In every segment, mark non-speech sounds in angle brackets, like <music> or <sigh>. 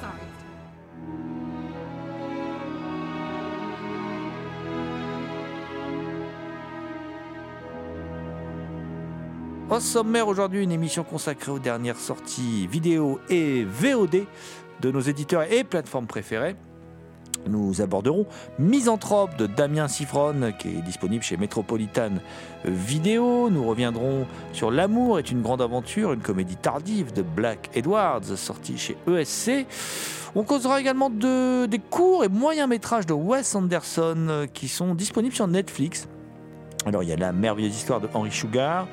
sorry. Au sommaire aujourd'hui, une émission consacrée aux dernières sorties vidéo et VOD de nos éditeurs et plateformes préférées. Nous aborderons Misanthrope de Damien Sifron qui est disponible chez Metropolitan Vidéo. Nous reviendrons sur L'amour est une grande aventure, une comédie tardive de Black Edwards sortie chez ESC. On causera également de, des courts et moyens métrages de Wes Anderson qui sont disponibles sur Netflix. Alors il y a la merveilleuse histoire de Henry Sugar,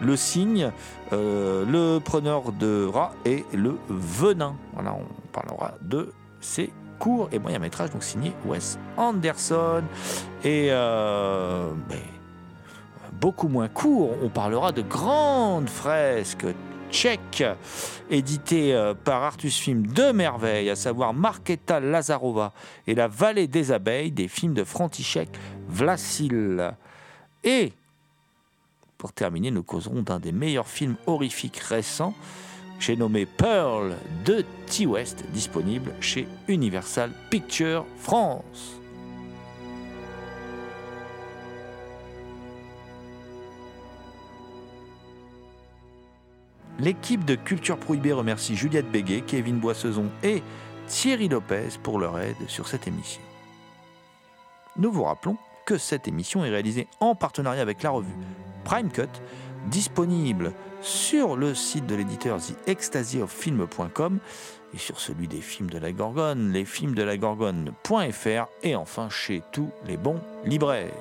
le cygne, euh, le preneur de rats et le venin. Voilà, on parlera de ces courts et moyens métrages, donc signé Wes Anderson. Et euh, beaucoup moins court, on parlera de grandes fresques tchèques éditées euh, par Artus Film de merveille, à savoir Marketa Lazarova et La vallée des abeilles, des films de František Vlasil. Et pour terminer, nous causerons d'un des meilleurs films horrifiques récents. J'ai nommé Pearl de T. West, disponible chez Universal Pictures France. L'équipe de Culture Prohibée remercie Juliette Béguet, Kevin Boissezon et Thierry Lopez pour leur aide sur cette émission. Nous vous rappelons que cette émission est réalisée en partenariat avec la revue Prime Cut, disponible sur le site de l'éditeur TheExtasyOfFilm.com et sur celui des films de la Gorgone, lesfilmsdelagorgone.fr et enfin chez tous les bons libraires.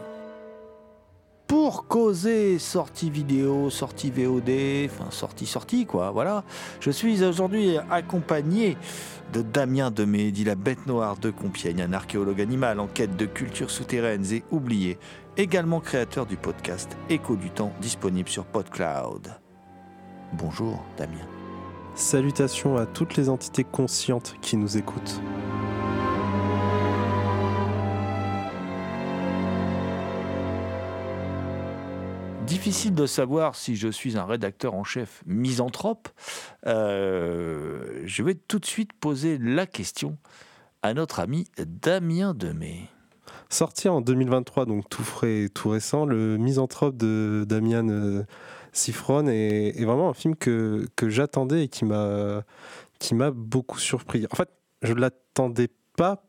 Pour causer sortie vidéo, sortie VOD, enfin sortie sortie quoi, voilà. Je suis aujourd'hui accompagné de Damien Demé, dit la bête noire de Compiègne, un archéologue animal en quête de cultures souterraines et oubliées, également créateur du podcast Écho du temps disponible sur PodCloud. Bonjour Damien. Salutations à toutes les entités conscientes qui nous écoutent. Difficile de savoir si je suis un rédacteur en chef misanthrope. Euh, je vais tout de suite poser la question à notre ami Damien Demey. Sorti en 2023, donc tout frais, tout récent, le Misanthrope de Damian Sifron est, est vraiment un film que, j'attendais et qui m'a beaucoup surpris. En fait, je ne l'attendais pas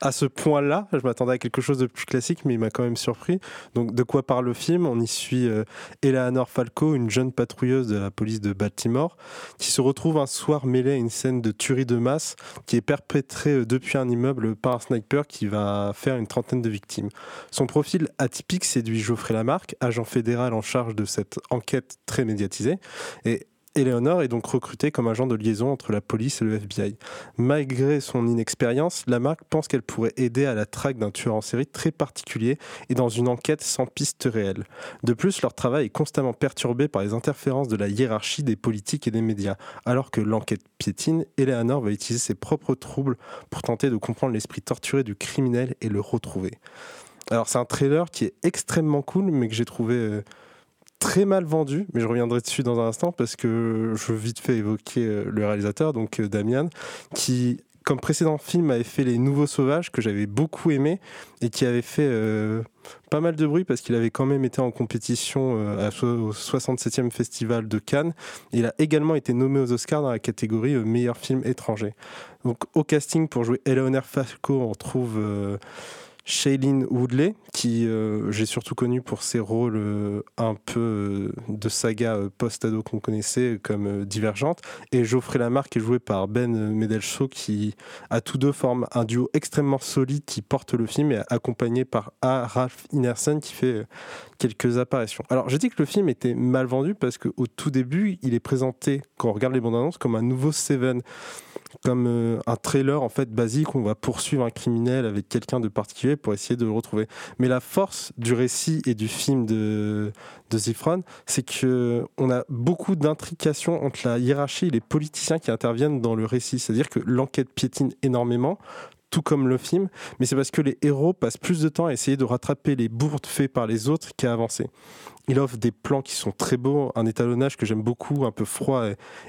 à ce point-là. Je m'attendais à quelque chose de plus classique, mais il m'a quand même surpris. Donc, de quoi parle le film? On y suit euh, Eleanor Falco, une jeune patrouilleuse de la police de Baltimore, qui se retrouve un soir mêlée à une scène de tuerie de masse qui est perpétrée euh, depuis un immeuble par un sniper qui va faire une trentaine de victimes. Son profil atypique séduit Geoffrey Lamarck, agent fédéral en charge de cette enquête très médiatisée. Et Eleanor est donc recrutée comme agent de liaison entre la police et le FBI. Malgré son inexpérience, Lamarck pense qu'elle pourrait aider à la traque d'un tueur en série très particulier et dans une enquête sans piste réelle. De plus, leur travail est constamment perturbé par les interférences de la hiérarchie des politiques et des médias. Alors que l'enquête piétine, Eleanor va utiliser ses propres troubles pour tenter de comprendre l'esprit torturé du criminel et le retrouver. Alors c'est un trailer qui est extrêmement cool, mais que j'ai trouvé... euh, très mal vendu, mais je reviendrai dessus dans un instant parce que je veux vite fait évoquer euh, le réalisateur, donc euh, Damian, qui comme précédent film avait fait Les Nouveaux Sauvages que j'avais beaucoup aimé et qui avait fait euh, pas mal de bruit parce qu'il avait quand même été en compétition au 67e festival de Cannes. Il a également été nommé aux Oscars dans la catégorie meilleur film étranger. Donc au casting pour jouer Eleanor Falco, on trouve Shailene Woodley, qui euh, j'ai surtout connu pour ses rôles euh, un peu euh, de saga post-ado qu'on connaissait, comme Divergente, et Geoffrey Lamar, qui est joué par Ben Medelso, qui à tous deux forment un duo extrêmement solide qui porte le film, et accompagné par A. Ralph Ineson, qui fait quelques apparitions. Alors j'ai dit que le film était mal vendu parce qu'au tout début, il est présenté, quand on regarde les bandes annonces, comme un nouveau Seven comme euh, un trailer en fait basique où on va poursuivre un criminel avec quelqu'un de particulier pour essayer de le retrouver. Mais la force du récit et du film de, de Zifron, c'est que on a beaucoup d'intrications entre la hiérarchie et les politiciens qui interviennent dans le récit. C'est-à-dire que l'enquête piétine énormément tout comme le film, mais c'est parce que les héros passent plus de temps à essayer de rattraper les bourdes faites par les autres qu'à avancer. Il offre des plans qui sont très beaux, un étalonnage que j'aime beaucoup, un peu froid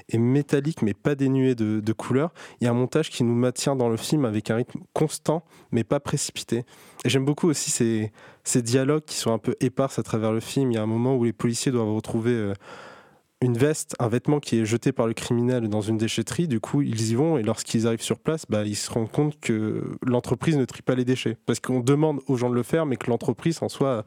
et, métallique, mais pas dénué de, couleurs. Il y a un montage qui nous maintient dans le film avec un rythme constant, mais pas précipité. Et j'aime beaucoup aussi ces, ces dialogues qui sont un peu éparses à travers le film. Il y a un moment où les policiers doivent retrouver euh, une veste, un vêtement qui est jeté par le criminel dans une déchetterie. Du coup, ils y vont et lorsqu'ils arrivent sur place, bah, ils se rendent compte que l'entreprise ne trie pas les déchets. Parce qu'on demande aux gens de le faire, mais que l'entreprise en soi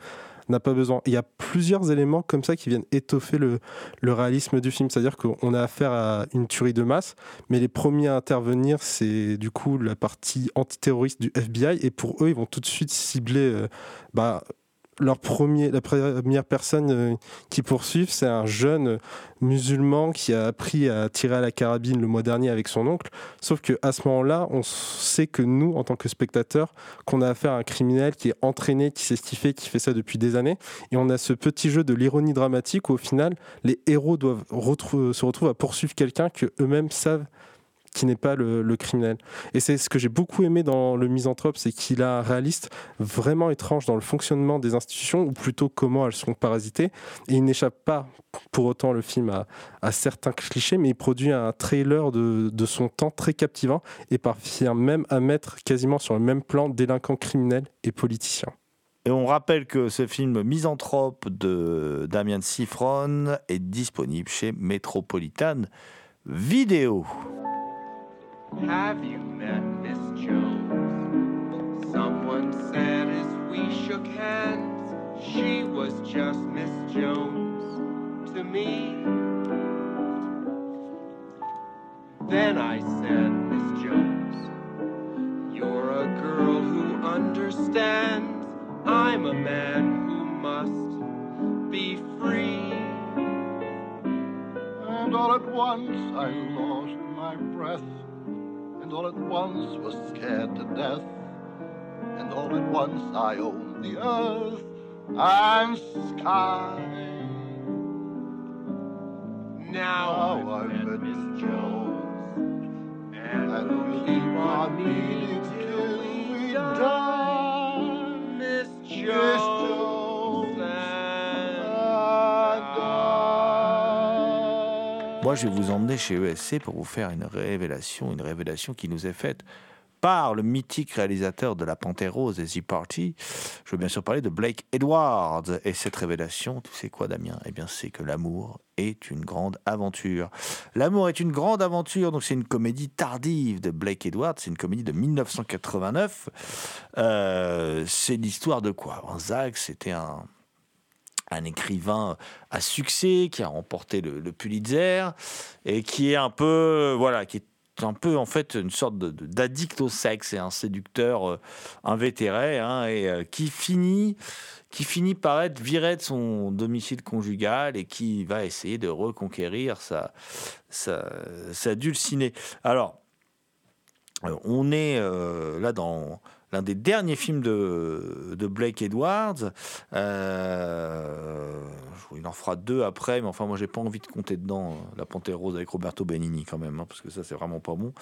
n'a pas besoin. Il y a plusieurs éléments comme ça qui viennent étoffer le, réalisme du film. C'est-à-dire qu'on a affaire à une tuerie de masse, mais les premiers à intervenir, c'est du coup la partie antiterroriste du FBI. Et pour eux, ils vont tout de suite cibler euh, bah, leur premier, la première personne euh, qui poursuivent, c'est un jeune musulman qui a appris à tirer à la carabine le mois dernier avec son oncle. Sauf que à ce moment-là, on sait que nous, en tant que spectateurs, qu'on a affaire à un criminel qui est entraîné, qui qu'il fait, qui fait ça depuis des années. Et on a ce petit jeu de l'ironie dramatique où au final, les héros doivent se retrouver à poursuivre quelqu'un que eux-mêmes savent qui n'est pas le, criminel. Et c'est ce que j'ai beaucoup aimé dans le Misanthrope, c'est qu'il a un réaliste vraiment étrange dans le fonctionnement des institutions, ou plutôt comment elles sont parasitées. Et il n'échappe pas pour autant le film à, à certains clichés, mais il produit un trailer de, de son temps très captivant et parvient même à mettre quasiment sur le même plan délinquants criminels et politiciens. Et on rappelle que ce film Misanthrope de Damien Sifron est disponible chez Metropolitan Vidéo. Have you met Miss Jones? Someone said as we shook hands, she was just Miss Jones to me. Then I said, Miss Jones, you're a girl who understands. I'm a man who must be free. And all at once I lost my breath, and all at once was scared to death, and all at once I owned the earth and sky. Now Now I've met Miss Jones, and And we'll keep on meeting till we die. Miss Jones Moi, je vais vous emmener chez ESC pour vous faire une révélation, une révélation qui nous est faite par le mythique réalisateur de La Panthère Rose et The Party. Je veux bien sûr parler de Blake Edwards. Et cette révélation, tu sais quoi, Damien? Eh bien, c'est que l'amour est une grande aventure. L'amour est une grande aventure, donc c'est une comédie tardive de Blake Edwards. C'est une comédie de 1989. Euh, c'est l'histoire de quoi? Ben, Zach, c'était un un écrivain à succès qui a remporté le, Pulitzer et qui est un peu voilà qui est un peu en fait une sorte d'addict au sexe et un séducteur euh, invétéré hein, et euh, qui finit qui finit par être viré de son domicile conjugal et qui va essayer de reconquérir sa sa, sa dulcinée. Alors euh, on est là dans l'un des derniers films de, Blake Edwards. Euh, il en fera deux après, mais enfin, moi, j'ai pas envie de compter dedans euh, La Panthère Rose avec Roberto Benigni quand même, hein, parce que ça, c'est vraiment pas bon.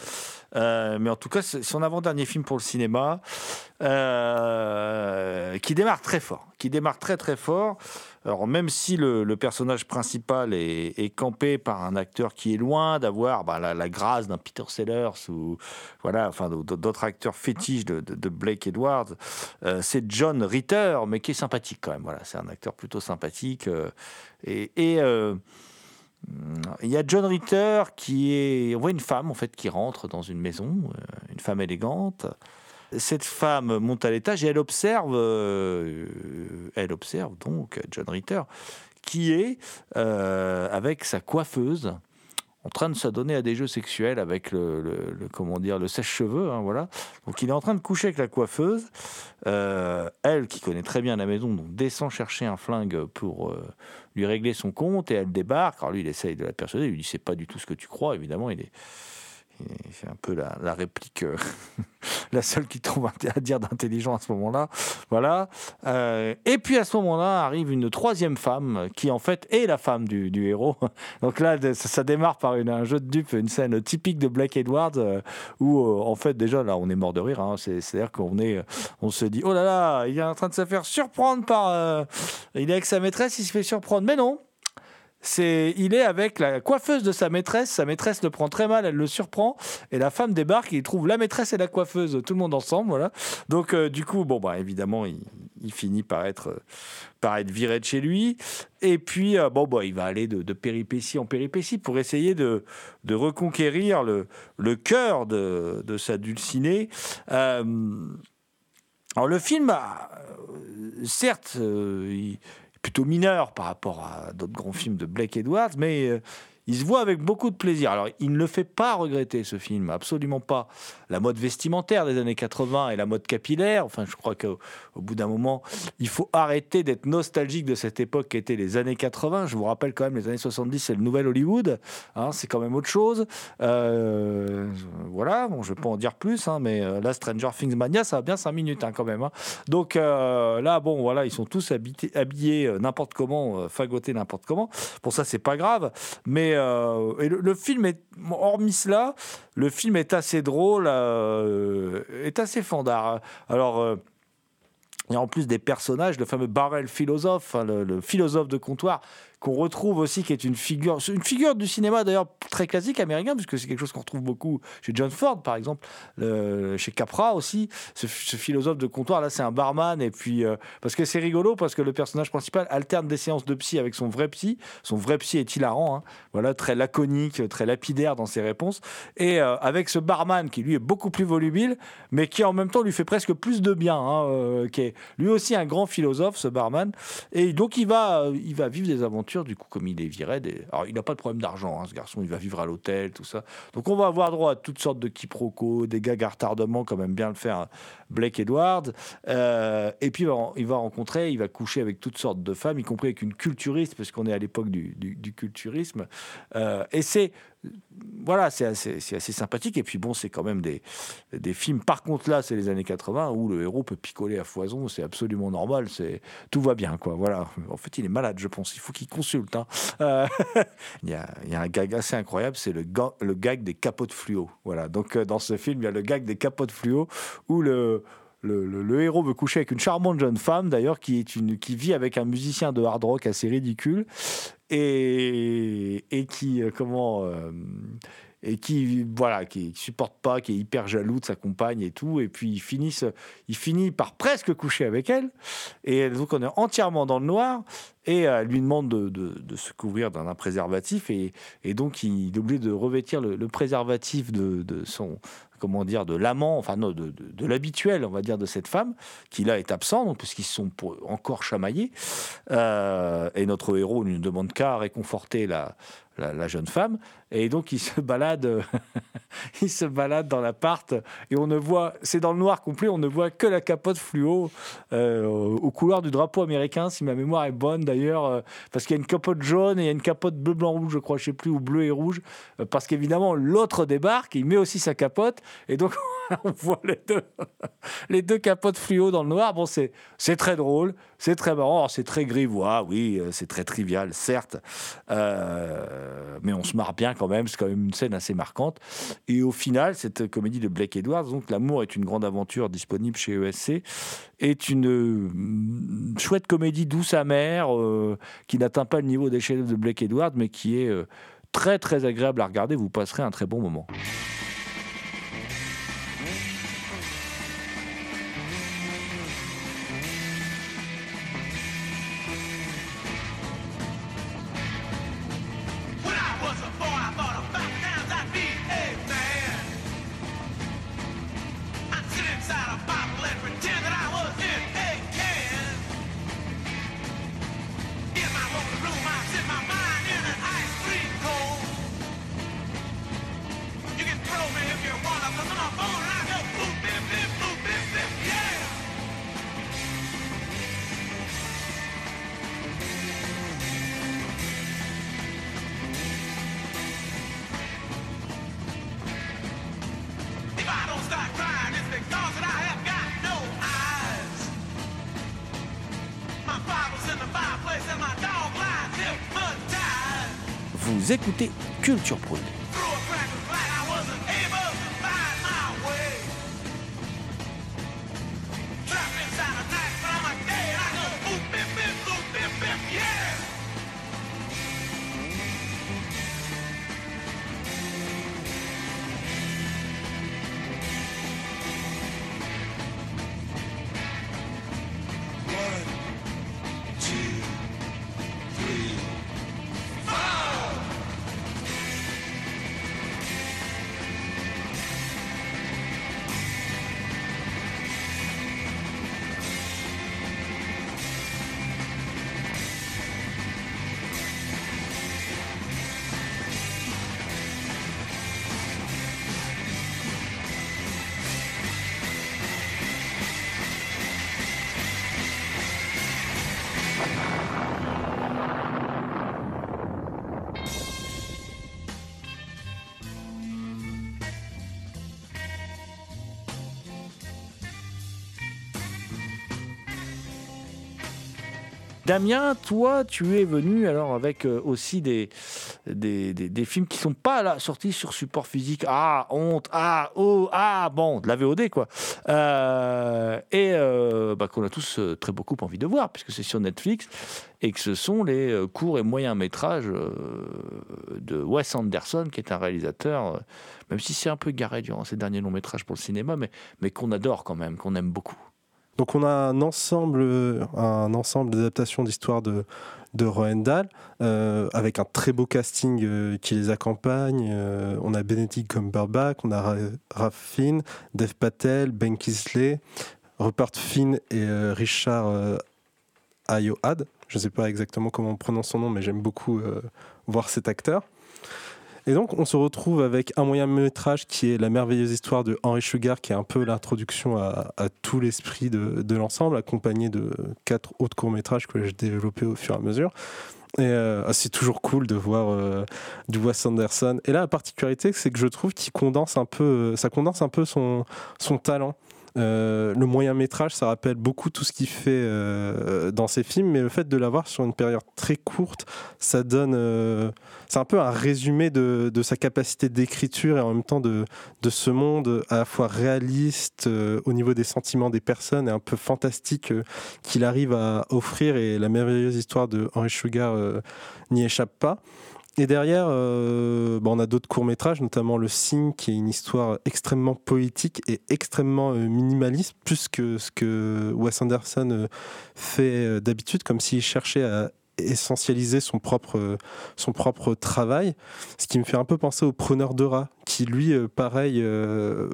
Euh, mais en tout cas, c'est son avant-dernier film pour le cinéma, euh, qui démarre très fort, qui démarre très très fort. Alors, même si le, personnage principal est, campé par un acteur qui est loin d'avoir bah, la, grâce d'un Peter Sellers ou voilà, enfin d'autres acteurs fétiches de, Blake Edwards, euh, c'est John Ritter, mais qui est sympathique quand même. Voilà, c'est un acteur plutôt sympathique. euh, et et, il y a John Ritter qui est. On voit une femme en fait qui rentre dans une maison, une femme élégante. Cette femme monte à l'étage et elle observe, euh, elle observe donc John Ritter qui est euh, avec sa coiffeuse en train de s'adonner à des jeux sexuels avec le, comment dire le sèche-cheveux, hein, voilà. Donc il est en train de coucher avec la coiffeuse. Euh, elle, qui connaît très bien la maison, descend chercher un flingue pour lui régler son compte et elle débarque. Alors lui, il essaye de la persuader. Il lui dit c'est pas du tout ce que tu crois. Évidemment, il est fait un peu la, réplique, euh, <laughs> la seule qui trouve à dire d'intelligent à ce moment-là. Voilà. Euh, et puis à ce moment-là arrive une troisième femme qui en fait est la femme du, héros. <laughs> Donc là, ça, démarre par une- un jeu de dupe, une scène typique de Black Edwards euh, où en fait déjà là on est mort de rire. hein. C'est- C'est-à-dire qu'on est, on se dit oh là là, il est en train de se faire surprendre par, il est avec sa maîtresse, il se fait surprendre. Mais non, c'est, il est avec la coiffeuse de sa maîtresse. Sa maîtresse le prend très mal, elle le surprend. Et la femme débarque, il trouve la maîtresse et la coiffeuse, tout le monde ensemble. Voilà. Donc, euh, du coup, bon, bah, évidemment, il, finit par être, euh, par être viré de chez lui. Et puis, euh, bon, bah, il va aller de, de péripétie en péripétie pour essayer de, reconquérir le, cœur de, sa dulcinée. Alors, le film, certes, il plutôt mineur par rapport à d'autres grands films de Blake Edwards, mais euh, il se voit avec beaucoup de plaisir. Alors, il ne le fait pas regretter, ce film, absolument pas. La mode vestimentaire des années 80 et la mode capillaire, enfin, je crois qu'au au bout d'un moment, il faut arrêter d'être nostalgique de cette époque qui était les années 80. Je vous rappelle quand même, les années 70, c'est le nouvel Hollywood. hein, c'est quand même autre chose. Euh, voilà, bon, je ne vais pas en dire plus, hein, mais euh, là, Stranger Things Mania, ça va bien 5 minutes hein, quand même. Donc euh, là, bon, voilà, ils sont tous habillés n'importe comment, fagotés n'importe comment. Pour ça, c'est pas grave. Mais euh, et le, film est, hormis cela, le film est assez drôle, euh, est assez fandard. Alors. euh, il y a en plus des personnages, le fameux Barrel philosophe, hein, le philosophe de comptoir, qu'on retrouve aussi, qui est une figure, une figure du cinéma d'ailleurs très classique américain, puisque c'est quelque chose qu'on retrouve beaucoup chez John Ford, par exemple, le- chez Capra aussi. Ce, philosophe de comptoir, là, c'est un barman, et puis euh, parce que c'est rigolo, parce que le personnage principal alterne des séances de psy avec son vrai psy. Son vrai psy est hilarant, hein. voilà, très laconique, très lapidaire dans ses réponses, et euh, avec ce barman qui lui est beaucoup plus volubile, mais qui en même temps lui fait presque plus de bien, hein, euh, qui est lui aussi un grand philosophe, ce barman. Et donc il va, il va vivre des aventures, du coup, comme il est viré. Des... Alors il n'a pas de problème d'argent, hein, ce garçon, il va vivre à l'hôtel, tout ça. Donc on va avoir droit à toutes sortes de quiproquos, des gags à retardement, quand même bien le faire Blake Edwards. Euh, et puis il va, rencontrer, il va coucher avec toutes sortes de femmes, y compris avec une culturiste, parce qu'on est à l'époque du, du- du culturisme. Euh, et c'est voilà, c'est assez, sympathique. Et puis bon, c'est quand même des, des films. Par contre, là, c'est les années 80 où le héros peut picoler à foison. C'est absolument normal. C'est tout va bien, quoi. Voilà. En fait, il est malade, je pense. Il faut qu'il consulte. hein. Euh, <laughs> il, y a, il y a un gag assez incroyable. C'est le, ga- le gag des capotes fluo. Voilà. Donc euh, dans ce film, il y a le gag des capotes fluo où le le, le- héros veut coucher avec une charmante jeune femme, d'ailleurs, qui, qui vit avec un musicien de hard rock assez ridicule et, qui, euh, comment, euh, et qui, voilà, qui supporte pas, qui est hyper jaloux de sa compagne et tout. Et puis, il finit, par presque coucher avec elle. Et donc, on est entièrement dans le noir. Et euh, elle lui demande de, se couvrir d'un un préservatif. Et, et donc, il obligé de revêtir le, préservatif de son, comment dire, de l'amant, enfin non, de, de- l'habituel, on va dire, de cette femme, qui là est absent, puisqu'ils sont encore chamaillés. Euh, et notre héros ne demande qu'à réconforter la, la, jeune femme. Et donc, il se balade, euh, <laughs> il se balade dans l'appart et on ne voit, c'est dans le noir complet, on ne voit que la capote fluo euh, aux couleurs du drapeau américain, si ma mémoire est bonne d'ailleurs, euh, parce qu'il y a une capote jaune et il y a une capote bleu, blanc, rouge, je crois, je sais plus, ou bleu et rouge, euh, parce qu'évidemment, l'autre débarque, il met aussi sa capote et donc <laughs> <laughs> on voit les deux, <laughs> les deux capotes fluo dans le noir. Bon, c'est, c'est très drôle, c'est très marrant, c'est très grivois, oui, euh, c'est très trivial, certes, euh, mais on se marre bien quand même, c'est quand même une scène assez marquante. Et au final, cette comédie de Blake Edwards, donc L'amour est une grande aventure disponible chez ESC, est une euh, chouette comédie douce amère euh, qui n'atteint pas le niveau des chefs de Blake Edwards, mais qui est très très agréable à regarder. Vous passerez un très bon moment. Damien, toi, tu es venu alors avec euh, aussi des, films qui sont pas là, sortis sur support physique. Ah, honte, ah, oh, ah, bon, de la VOD quoi. Euh, et euh, bah, qu'on a tous très beaucoup envie de voir puisque c'est sur Netflix et que ce sont les courts et moyens métrages de Wes Anderson qui est un réalisateur, même si c'est un peu garé durant ses derniers longs métrages pour le cinéma, mais, mais qu'on adore quand même, qu'on aime beaucoup. Donc on a un ensemble, d'adaptations d'histoires de, de euh, avec un très beau casting euh, qui les accompagne. Euh, on a Benedict Cumberbatch, on a Ra- Ralph Fiennes, Dev Patel, Ben Kingsley, Rupert Finn et Richard Ayoade. Je ne sais pas exactement comment on prononce son nom, mais j'aime beaucoup voir cet acteur. Et donc, on se retrouve avec un moyen métrage qui est La merveilleuse histoire de Henry Sugar, qui est un peu l'introduction à, tout l'esprit de, l'ensemble, accompagné de quatre autres courts-métrages que j'ai développés au fur et à mesure. Et euh, ah, c'est toujours cool de voir euh, du Wes Anderson. Et là, la particularité, c'est que je trouve qu'il condense un peu, euh, ça condense un peu son talent. Euh, le moyen métrage, ça rappelle beaucoup tout ce qu'il fait euh, dans ses films, mais le fait de l'avoir sur une période très courte, ça donne, euh, c'est un peu un résumé de, sa capacité d'écriture et en même temps de, de ce monde à la fois réaliste au niveau des sentiments des personnes et un peu fantastique qu'il arrive à offrir. Et la merveilleuse histoire de Henry Sugar n'y échappe pas. Et derrière, euh, bah, on a d'autres courts-métrages, notamment Le Signe, qui est une histoire extrêmement poétique et extrêmement euh, minimaliste, plus que ce que Wes Anderson euh, fait d'habitude, comme s'il cherchait à essentialiser son propre, son travail. Ce qui me fait un peu penser au Preneur de rats, qui lui, pareil,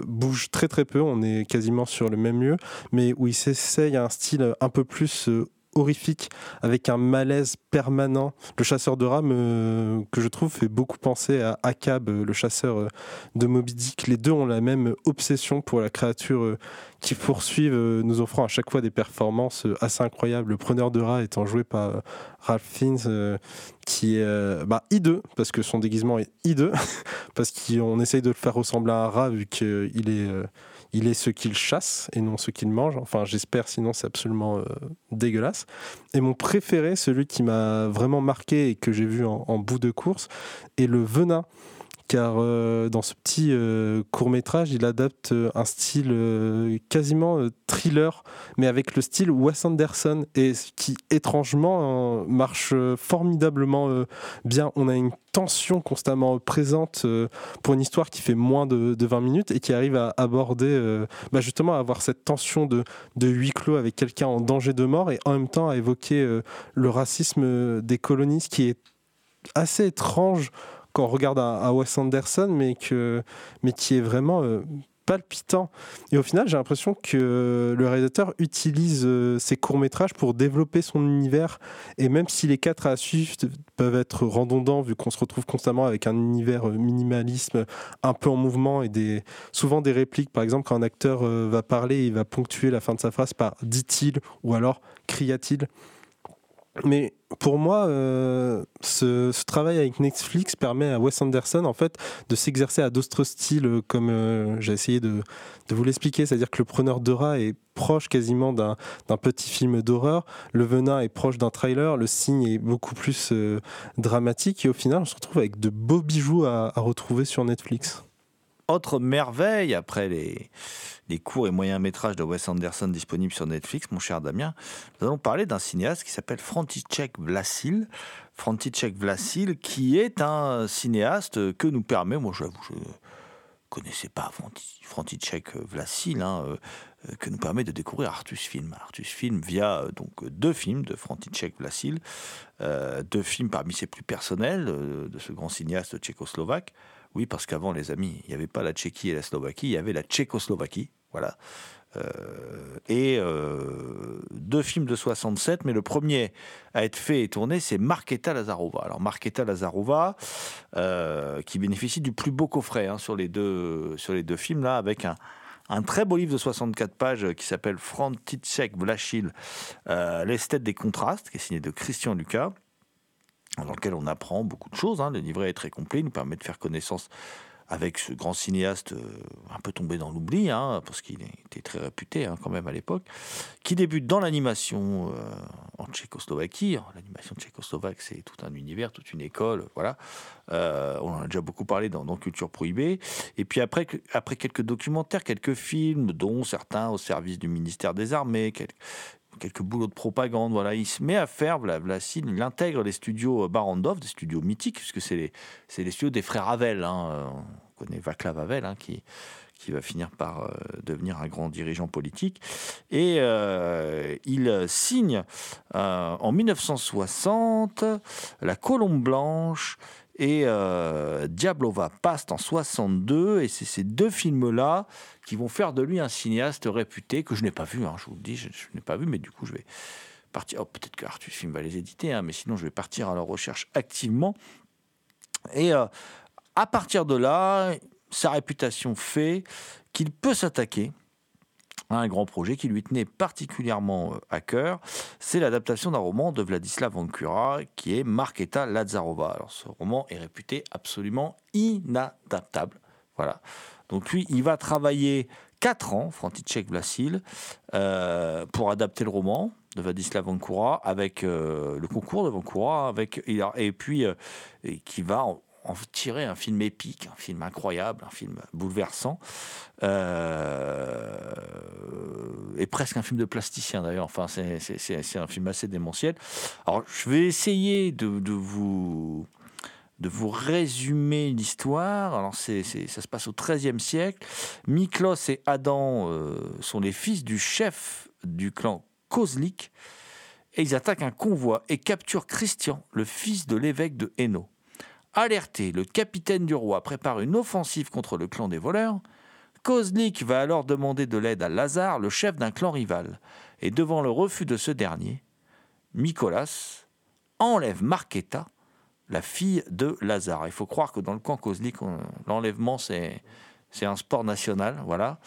bouge très très peu, on est quasiment sur le même lieu, mais où il s'essaye à un style un peu plus... horrifique avec un malaise permanent. Le chasseur de rats, que je trouve, fait beaucoup penser à Akab, euh, le chasseur euh, de Moby Dick. Les deux ont la même obsession pour la créature euh, qui poursuivent, nous offrant à chaque fois des performances assez incroyables. Le preneur de rats étant joué par Ralph Fiennes, qui est bah, hideux, parce que son déguisement est hideux, <laughs> parce qu'on essaye de le faire ressembler à un rat vu qu'il est, il est ce qu'il chasse et non ce qu'il mange. Enfin, j'espère, sinon c'est absolument euh, dégueulasse. Et mon préféré, celui qui m'a vraiment marqué et que j'ai vu en, en bout de course, est le venin. Car euh, dans ce petit court métrage, il adapte euh, un style euh, quasiment euh, thriller, mais avec le style Wes Anderson, et ce qui étrangement euh, marche euh, formidablement euh, bien. On a une tension constamment présente euh, pour une histoire qui fait moins de, de 20 minutes et qui arrive à aborder, euh, bah, justement, à avoir cette tension de, de huis clos avec quelqu'un en danger de mort et en même temps à évoquer euh, le racisme euh, des colonistes qui est assez étrange quand on regarde à, à Wes Anderson, mais, qui est vraiment euh, palpitant. Et au final, j'ai l'impression que le réalisateur utilise euh, ses courts-métrages pour développer son univers. Et même si les quatre à suivre peuvent être redondants, vu qu'on se retrouve constamment avec un univers euh, minimalisme, un peu en mouvement, et souvent des répliques. Par exemple, quand un acteur va parler, il va ponctuer la fin de sa phrase par dit-il ou alors cria-t-il. Mais pour moi, euh, ce, travail avec Netflix permet à Wes Anderson en fait de s'exercer à d'autres styles, euh, comme euh, j'ai essayé de, vous l'expliquer. C'est-à-dire que le preneur rats est proche quasiment d'un petit film d'horreur, le venin est proche d'un trailer, le signe est beaucoup plus dramatique, et au final, on se retrouve avec de beaux bijoux à retrouver sur Netflix. Autre merveille, après les, courts et moyens métrages de Wes Anderson disponibles sur Netflix, mon cher Damien, nous allons parler d'un cinéaste qui s'appelle František Vlasil. František Vlasil, qui est un cinéaste que nous permet, moi j'avoue, je connaissais pas Franti- František Vlasil, hein, euh, euh, que nous permet de découvrir Artus Film. Artus Film via euh, donc deux films de František Vlasil, deux films parmi ses plus personnels de ce grand cinéaste tchécoslovaque. Oui, parce qu'avant, les amis, il n'y avait pas la Tchéquie et la Slovaquie, il y avait la Tchécoslovaquie. Voilà. Euh, et euh, deux films de 67, mais le premier à être fait et tourné, c'est Marketa Lazarova. Alors Marketa Lazarova, euh, qui bénéficie du plus beau coffret hein, sur, les deux, films, là, avec un, très beau livre de 64 pages qui s'appelle František Vlachil, euh, L'esthète des contrastes, qui est signé de Christian Lucas dans lequel on apprend beaucoup de choses. hein. Le livret est très complet, il nous permet de faire connaissance avec ce grand cinéaste euh, un peu tombé dans l'oubli, hein, parce qu'il était très réputé hein, quand même à l'époque, qui débute dans l'animation euh, en Tchécoslovaquie. L'animation tchécoslovaque, c'est tout un univers, toute une école, voilà. Euh, on en a déjà beaucoup parlé dans, Culture Prohibée. Et puis après, après quelques documentaires, quelques films, dont certains au service du ministère des Armées, quelques, quelques boulots de propagande. Voilà, il se met à faire, il intègre les studios Barandov, des studios mythiques, puisque c'est les, les studios des frères Havel. hein. Euh, On connaît Václav Havel, hein, qui, qui va finir par euh, devenir un grand dirigeant politique. Et euh, il signe euh, en 1960 La Colombe Blanche et euh, Diablova Past en 62. Et c'est ces deux films-là qui vont faire de lui un cinéaste réputé que je n'ai pas vu, hein, je vous le dis, je, je n'ai pas vu, mais du coup je vais partir. oh, Peut-être que Artus Film va les éditer, hein, mais sinon je vais partir à leur recherche activement. Et euh, à partir de là, sa réputation fait qu'il peut s'attaquer un grand projet qui lui tenait particulièrement euh, à cœur. C'est l'adaptation d'un roman de Vladislav Vankura qui est Marketa Lazarova. Alors ce roman est réputé absolument inadaptable. Voilà. Donc lui, il va travailler 4 ans, František Vlasil, euh, pour adapter le roman de Vladislav Vankura avec euh, le concours de Vankura, avec, et, puis euh, qui va en, tirer un film épique, un film incroyable, un film bouleversant, euh, et presque un film de plasticien d'ailleurs. Enfin, c'est- un film assez démentiel. Alors, je vais essayer de, vous de vous résumer l'histoire. Alors, ça se passe au XIIIe siècle. Miklos et Adam euh, sont les fils du chef du clan Kozlik. Et ils attaquent un convoi et capturent Christian, le fils de l'évêque de Hainaut. Alerté, le capitaine du roi prépare une offensive contre le clan des voleurs. Kozlik va alors demander de l'aide à Lazare, le chef d'un clan rival. Et devant le refus de ce dernier, Nicolas enlève Marquetta, la fille de Lazare. Il faut croire que dans le camp Kozlik, l'enlèvement, c'est, c'est un sport national. Voilà.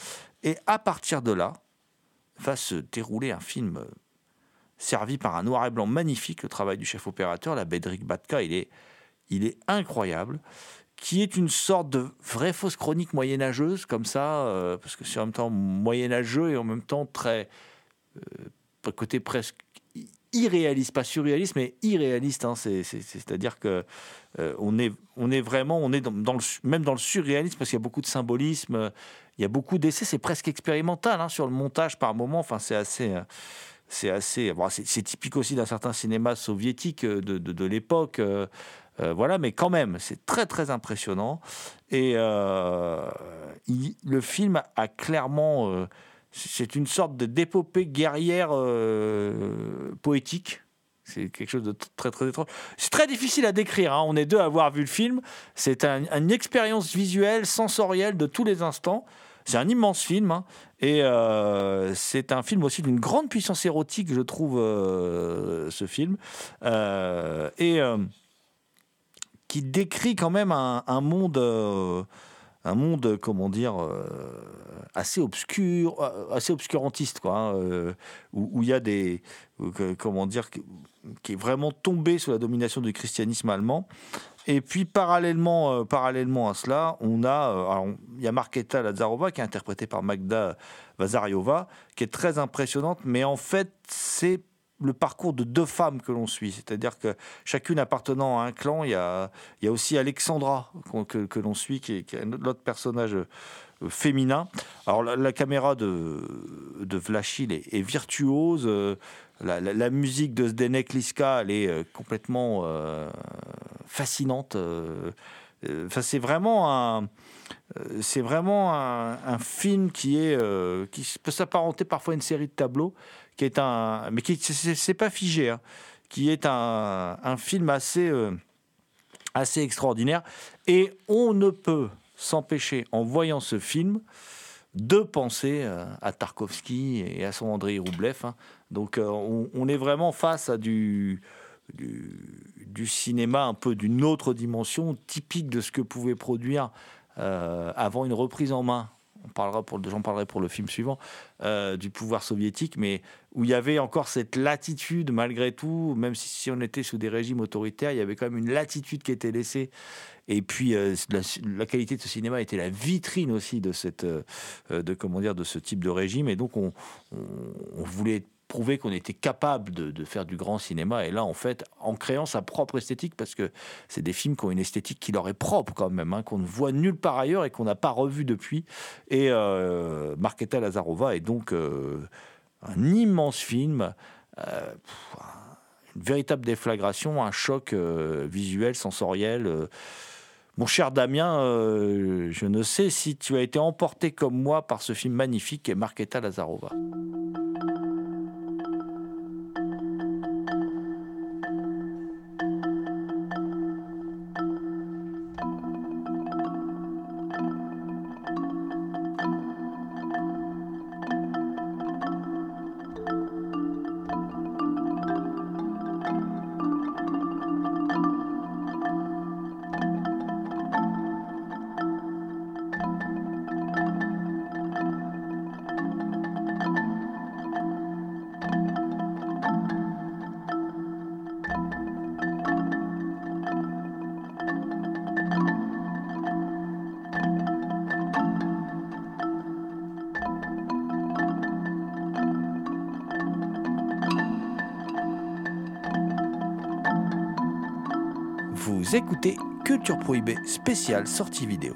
Et à partir de là, va se dérouler un film euh, servi par un noir et blanc magnifique, le travail du chef opérateur, la Bédric Batka, il est, il est incroyable, qui est une sorte de vraie fausse chronique moyenâgeuse, comme ça, euh, parce que c'est en même temps moyenâgeux et en même temps très euh, côté presque irréaliste, pas surréaliste, mais irréaliste. hein. C'est- c'est- c'est- C'est-à-dire que euh, on est, on est vraiment, on est dans, le, même dans le surréalisme parce qu'il y a beaucoup de symbolisme, il y a beaucoup d'essais. C'est presque expérimental hein, sur le montage par moment. Enfin, c'est assez. euh, c'est assez, c'est typique aussi d'un certain cinéma soviétique de, de, l'époque, euh, voilà, mais quand même, c'est très très impressionnant. Et euh, le film a clairement, euh, c'est une sorte de d'épopée guerrière poétique. C'est quelque chose de très très étrange. C'est très difficile à décrire. hein. On est deux à avoir vu le film. C'est un- une expérience visuelle, sensorielle de tous les instants. C'est un immense film. hein. Et c'est un film aussi d'une grande puissance érotique, je trouve, ce film. Et qui décrit quand même un, monde, euh, un monde, comment dire, euh, assez obscur, euh, assez obscurantiste, quoi, hein, où il y a des, comment dire, qui, est vraiment tombé sous la domination du christianisme allemand. Et puis parallèlement, parallèlement à cela, on a, il y a Marketa Lazarova qui est interprétée par Magda Vazariova, qui est très impressionnante, mais en fait c'est le parcours de deux femmes que l'on suit, c'est-à-dire que chacune appartenant à un clan, il y a, il y a aussi Alexandra que, que l'on suit, qui est, qui est un autre personnage euh, féminin. Alors la, caméra de, de Vlachil est, virtuose, euh, la, musique de Zdenek Liska, elle est euh, complètement fascinante. Enfin, c'est vraiment un, c'est vraiment un, film qui est, qui peut s'apparenter parfois à une série de tableaux, qui est un, mais qui c'est- pas figé, hein, qui est un, film assez, euh, assez extraordinaire. Et on ne peut s'empêcher, en voyant ce film, de penser euh, à Tarkovsky et à son Andrei Roublev. hein. Donc, euh, on, est vraiment face à du, du, cinéma un peu d'une autre dimension, typique de ce que pouvait produire avant une reprise en main. On parlera pour, j'en parlerai pour le film suivant euh, du pouvoir soviétique, mais où il y avait encore cette latitude malgré tout, même si, on était sous des régimes autoritaires, il y avait quand même une latitude qui était laissée. Et puis euh, la, qualité de ce cinéma était la vitrine aussi de cette, euh, de comment dire, de ce type de régime. Et donc on, on, on voulait prouver qu'on était capable de, faire du grand cinéma. Et là, en fait, en créant sa propre esthétique, parce que c'est des films qui ont une esthétique qui leur est propre quand même, hein, qu'on ne voit nulle part ailleurs et qu'on n'a pas revu depuis. Et euh, Marketa Lazarova est donc euh, un immense film. Euh, une véritable déflagration, un choc euh, visuel, sensoriel. Mon cher Damien, je ne sais si tu as été emporté comme moi par ce film magnifique est Marketa Lazarova. Vous écoutez Culture Prohibée spéciale sortie vidéo.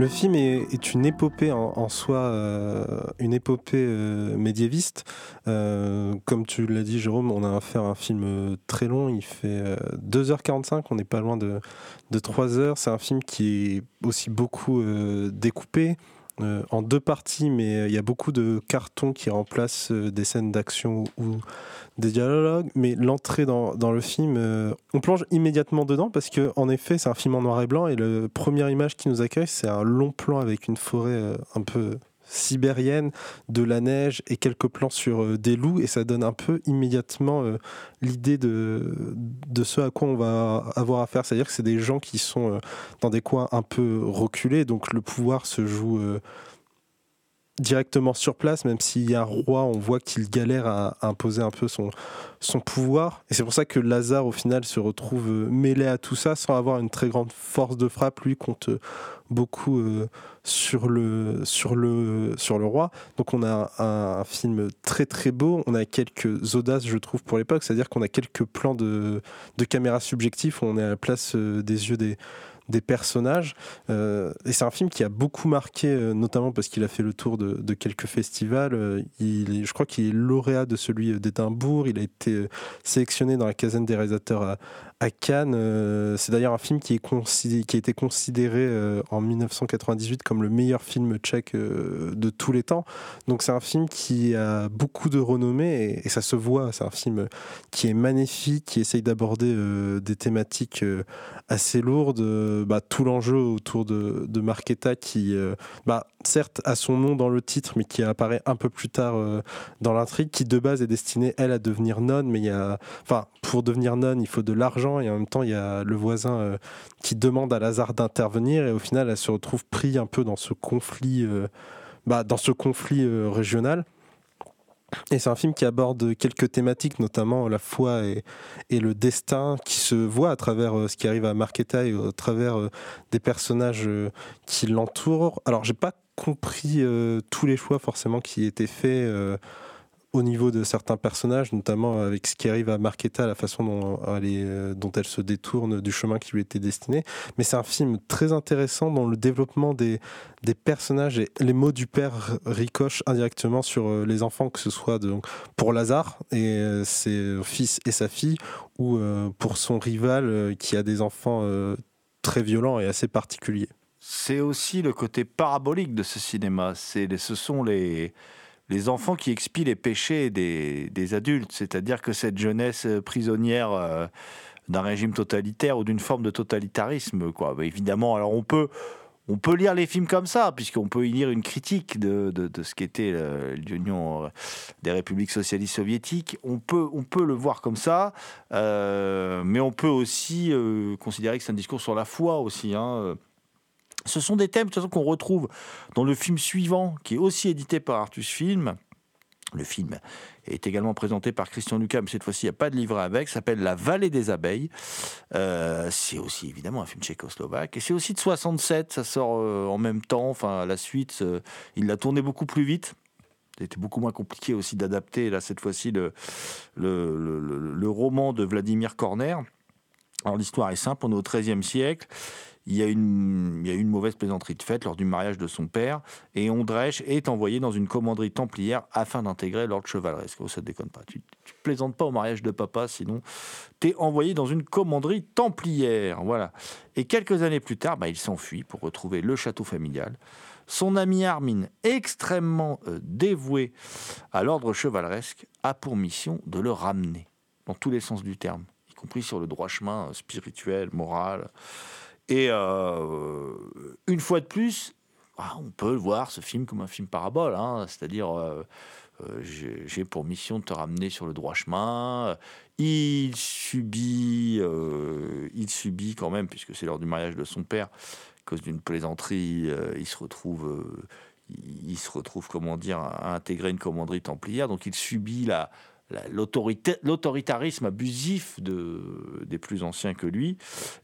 Le film est, une épopée en, soi, euh, une épopée euh, médiéviste. Euh, comme tu l'as dit, Jérôme, on a affaire à un film très long. Il fait euh, 2h45, on n'est pas loin de, de 3h. C'est un film qui est aussi beaucoup découpé. Euh, en deux parties, mais il y a beaucoup de cartons qui remplacent euh, des scènes d'action ou des dialogues. Mais l'entrée dans, le film, euh, on plonge immédiatement dedans parce que, en effet, c'est un film en noir et blanc et la première image qui nous accueille, c'est un long plan avec une forêt euh, un peu sibérienne, de la neige et quelques plans sur euh, des loups et ça donne un peu immédiatement euh, l'idée de, de ce à quoi on va avoir affaire. C'est-à-dire que c'est des gens qui sont euh, dans des coins un peu reculés, donc le pouvoir se joue directement sur place, même s'il y a un roi, on voit qu'il galère à, imposer un peu son, son pouvoir. Et c'est pour ça que Lazare, au final, se retrouve euh, mêlé à tout ça sans avoir une très grande force de frappe. Lui compte euh, beaucoup euh, sur, le, sur, le, sur le roi. Donc on a un, film très très beau. On a quelques audaces, je trouve, pour l'époque. C'est-à-dire qu'on a quelques plans de, de caméra subjectif où on est à la place des yeux des des personnages Euh, et c'est un film qui a beaucoup marqué euh, notamment parce qu'il a fait le tour de, quelques festivals Euh, il est- je crois qu'il est lauréat de celui d'Édimbourg il a été sélectionné dans la quinzaine des réalisateurs à, Cannes c'est d'ailleurs un film qui, est a été considéré en 1998 comme le meilleur film tchèque de tous les temps donc c'est un film qui a beaucoup de renommée et, ça se voit c'est un film qui est magnifique qui essaye d'aborder des thématiques assez lourde. Euh, bah, tout l'enjeu autour de, de Marquetta qui, euh, bah, certes, a son nom dans le titre, mais qui apparaît un peu plus tard euh, dans l'intrigue, qui de base est destinée, elle, à devenir nonne, mais il y a, enfin, pour devenir nonne, il faut de l'argent, et en même temps, il y a le voisin qui demande à Lazare d'intervenir, et au final, elle se retrouve pris un peu dans ce conflit, bah, dans ce conflit régional. Et c'est un film qui aborde quelques thématiques, notamment la foi et, le destin, qui se voit à travers euh, ce qui arrive à Marquetta et au travers euh, des personnages euh, qui l'entourent. Alors, j'ai pas compris tous les choix forcément qui étaient faits au niveau de certains personnages, notamment avec ce qui arrive à Marquetta, la façon dont elle, est, euh, dont elle se détourne du chemin qui lui était destiné. Mais c'est un film très intéressant dans le développement des, personnages et les mots du père ricochent indirectement sur euh, les enfants, que ce soit pour Lazare et euh, ses fils et sa fille, ou euh, pour son rival euh, qui a des enfants euh, très violents et assez particuliers. C'est aussi le côté parabolique de ce cinéma. C'est ce sont les, les enfants qui expient les péchés des, des adultes. C'est-à-dire que cette jeunesse euh, prisonnière euh, d'un régime totalitaire ou d'une forme de totalitarisme, quoi. Bah, évidemment, alors on peut, on peut lire les films comme ça, puisqu'on peut y lire une critique de, de, ce qu'était euh, l'Union des républiques socialistes soviétiques. On peut, on peut le voir comme ça, mais on peut aussi considérer que c'est un discours sur la foi aussi. Hein. Ce sont des thèmes de qu'on retrouve dans le film suivant, qui est aussi édité par Artus Film. Le film est également présenté par Christian Lucas, mais cette fois-ci, il n'y a pas de livret avec. s'appelle La vallée des abeilles. Euh, c'est aussi évidemment un film tchécoslovaque. Et c'est aussi de 67. Ça sort euh, en même temps. Enfin, la suite, euh, il l'a tourné beaucoup plus vite. C'était beaucoup moins compliqué aussi d'adapter, là, cette fois-ci, le- le- le roman de Vladimir Korner. Alors, l'histoire est simple. On est au XIIIe siècle. Il y, a une, une mauvaise plaisanterie de fête lors du mariage de son père, et Ondrech est envoyé dans une commanderie templière afin d'intégrer l'ordre chevaleresque. Oh, ça ne déconne pas. Tu, tu plaisantes pas au mariage de papa, sinon t'es envoyé dans une commanderie templière. Voilà. Et quelques années plus tard, bah, il s'enfuit pour retrouver le château familial. Son ami Armin, extrêmement euh, dévoué à l'ordre chevaleresque, a pour mission de le ramener, dans tous les sens du terme, y compris sur le droit chemin euh, spirituel, moral. Et euh, une fois de plus, ah, on peut voir ce film comme un film parabole, hein, c'est-à-dire euh, euh, j'ai pour mission de te ramener sur le droit chemin. Il subit, il subit quand même, puisque c'est lors du mariage de son père, à cause d'une plaisanterie, il se retrouve, euh, il se retrouve, comment dire, à intégrer une commanderie templière. Donc il subit la l'autoritarisme abusif de, des plus anciens que lui.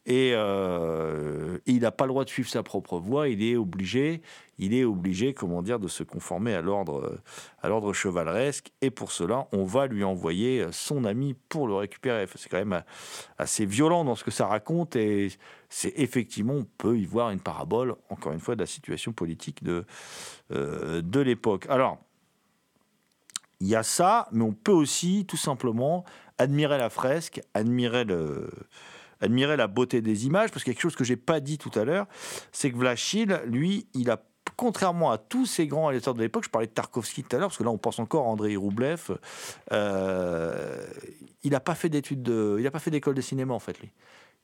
Et euh, il n'a pas le droit de suivre sa propre voie. Il est obligé, il est obligé, comment dire, de se conformer à l'ordre, à l'ordre chevaleresque. Et pour cela, on va lui envoyer son ami pour le récupérer. C'est quand même assez violent dans ce que ça raconte. Et c'est effectivement, on peut y voir une parabole, encore une fois, de la situation politique de, euh, de l'époque. Alors, il y a ça, mais on peut aussi tout simplement admirer la fresque, admirer admirer la beauté des images, parce que quelque chose que j'ai pas dit tout à l'heure, c'est que Vlachil, lui, il a contrairement à tous ces grands réalisateurs de l'époque, je parlais de Tarkovsky tout à l'heure, parce que là on pense encore à Andrei Roublev, euh, il n'a pas fait d'études, de, il n'a pas fait d'école de cinéma en fait lui.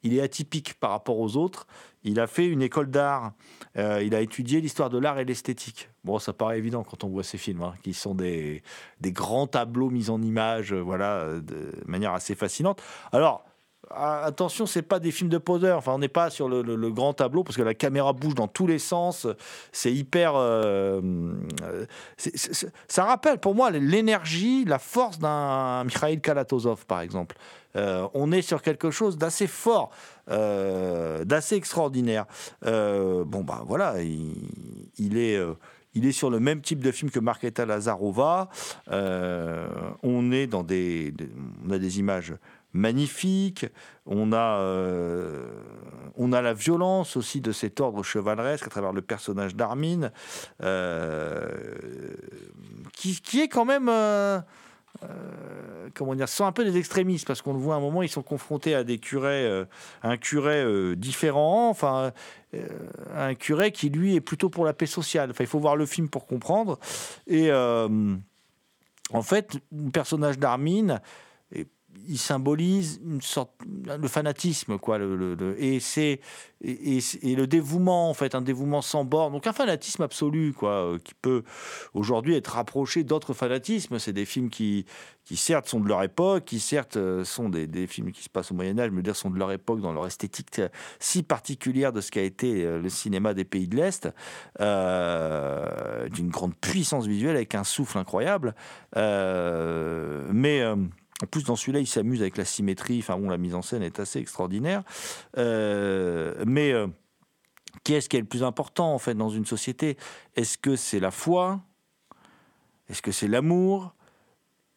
Il est atypique par rapport aux autres. Il a fait une école d'art. Euh, il a étudié l'histoire de l'art et l'esthétique. Bon, ça paraît évident quand on voit ces films, hein, qui sont des, grands tableaux mis en image, euh, voilà, euh, de manière assez fascinante. Alors, attention, c'est pas des films de poseurs. Enfin, on n'est pas sur le, grand tableau parce que la caméra bouge dans tous les sens. C'est hyper. ça rappelle pour moi l'énergie, la force d'un Mikhail Kalatozov, par exemple. Euh, on est sur quelque chose d'assez fort, euh, d'assez extraordinaire. Euh, bon, bah voilà, il, est. il est sur le même type de film que Marketa Lazarova. On est dans des, on a des images magnifiques. On a, on a la violence aussi de cet ordre chevaleresque à travers le personnage d'Armin, qui, est quand même. Euh, comment dire, sont un peu des extrémistes parce qu'on le voit à un moment, ils sont confrontés à des curés, euh, un curé euh, différent, enfin un curé qui lui est plutôt pour la paix sociale. Enfin, il faut voir le film pour comprendre. Et en fait, le personnage d'Armin, et- il symbolise une sorte le fanatisme quoi le, le- et c'est et, et- le dévouement en fait un dévouement sans borne donc un fanatisme absolu quoi euh, qui peut aujourd'hui être rapproché d'autres fanatismes. C'est des films qui qui certes sont de leur époque qui certes euh, sont des, des films qui se passent au Moyen Âge mais dire sont de leur époque dans leur esthétique euh, si particulière de ce qu'a été le cinéma des pays de l'Est d'une grande puissance visuelle avec un souffle incroyable. Mais en plus, dans celui-là, il s'amuse avec la symétrie. Enfin bon, la mise en scène est assez extraordinaire. Euh, mais euh, qu'est-ce qui est le plus important en fait dans une société? Est-ce que c'est la foi? Est-ce que c'est l'amour?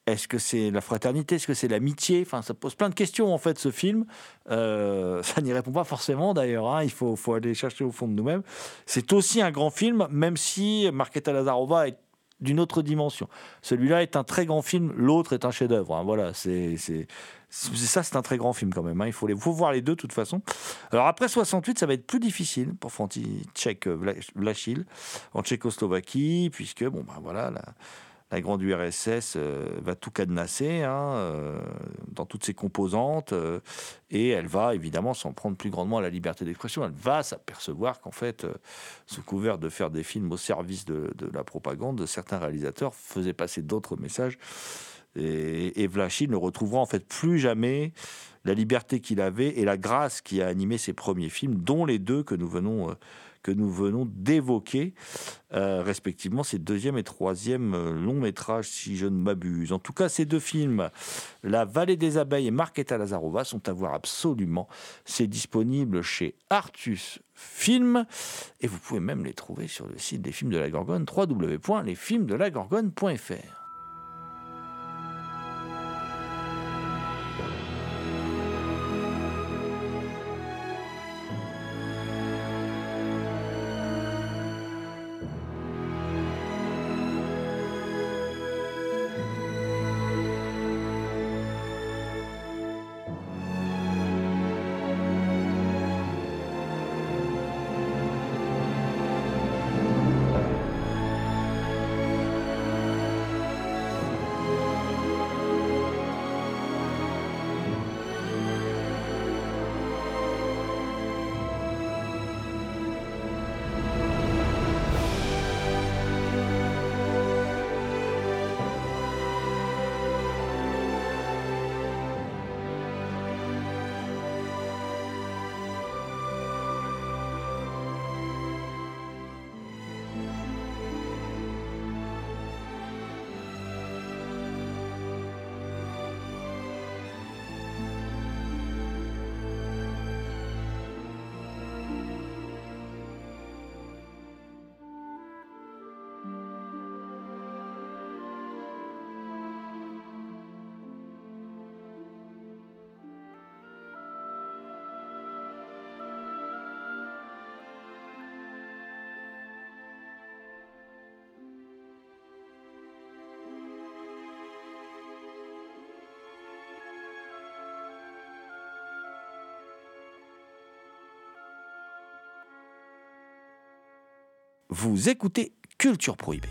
Est-ce que c'est la fraternité? Est-ce que c'est l'amitié? Enfin, ça pose plein de questions en fait. Ce film, Euh, <laughs> ça n'y répond pas forcément d'ailleurs. hein. Il faut, faut aller chercher au fond de nous-mêmes. C'est aussi un grand film, même si Marketa Lazarova est d'une autre dimension. Celui-là est un très grand film, l'autre est un chef-d'œuvre. hein. Voilà, c'est ça, c'est un très grand film quand même. hein. Il faut, voir les deux de toute façon. Alors après 68, ça va être plus difficile pour František Vla- Vlachil en Tchécoslovaquie, puisque bon, ben voilà, la grande URSS euh, va tout cadenasser hein, euh, dans toutes ses composantes, euh, et elle va évidemment s'en prendre plus grandement à la liberté d'expression. Elle va s'apercevoir qu'en fait, sous couvert de faire des films au service de, la propagande, certains réalisateurs faisaient passer d'autres messages. Et, et ne retrouvera en fait plus jamais la liberté qu'il avait et la grâce qui a animé ses premiers films, dont les deux que nous venons, que nous venons d'évoquer, euh, respectivement ses deuxième et troisième euh, longs métrages, si je ne m'abuse. En tout cas, ces deux films, La Vallée des Abeilles et Marketa Lazarova, sont à voir absolument. C'est disponible chez Artus Film et vous pouvez même les trouver sur le site des films de la Gorgone, www.lesfilmsdelagorgone.fr. vous écoutez Culture Prohibée.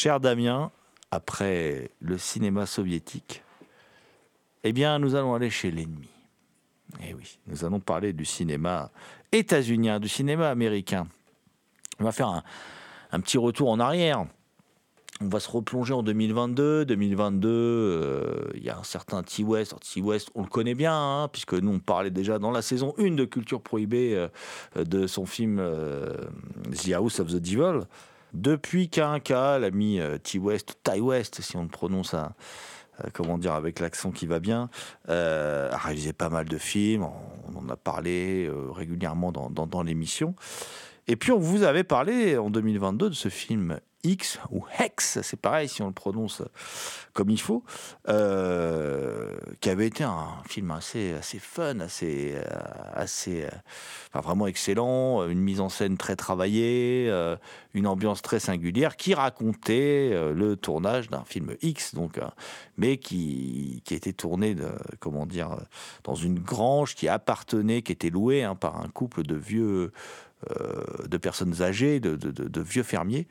Cher Damien, après le cinéma soviétique, eh bien, nous allons aller chez l'ennemi. Eh oui, nous allons parler du cinéma états-unien, du cinéma américain. On va faire un, petit retour en arrière. On va se replonger en 2022. 2022, euh, il y a un certain T West. Alors, T West, on le connaît bien, hein, puisque nous, on parlait déjà dans la saison 1 de Culture Prohibée euh, de son film euh, The House of the Devil. Depuis qu'un cas, l'ami euh, T West, Ty West, si on le prononce euh, comment dire, avec l'accent qui va bien, euh, a réalisé pas mal de films. On, en a parlé régulièrement dans, dans l'émission. Et puis, on vous avait parlé en 2022 de ce film X ou Hex, c'est pareil si on le prononce comme il faut, euh, qui avait été un film assez, assez fun, assez, euh, assez euh, vraiment excellent, une mise en scène très travaillée, une ambiance très singulière, qui racontait le tournage d'un film X, donc, mais qui, qui était tourné, comment dire, dans une grange qui appartenait, qui était louée hein, par un couple de vieux, de personnes âgées, de- de vieux fermiers.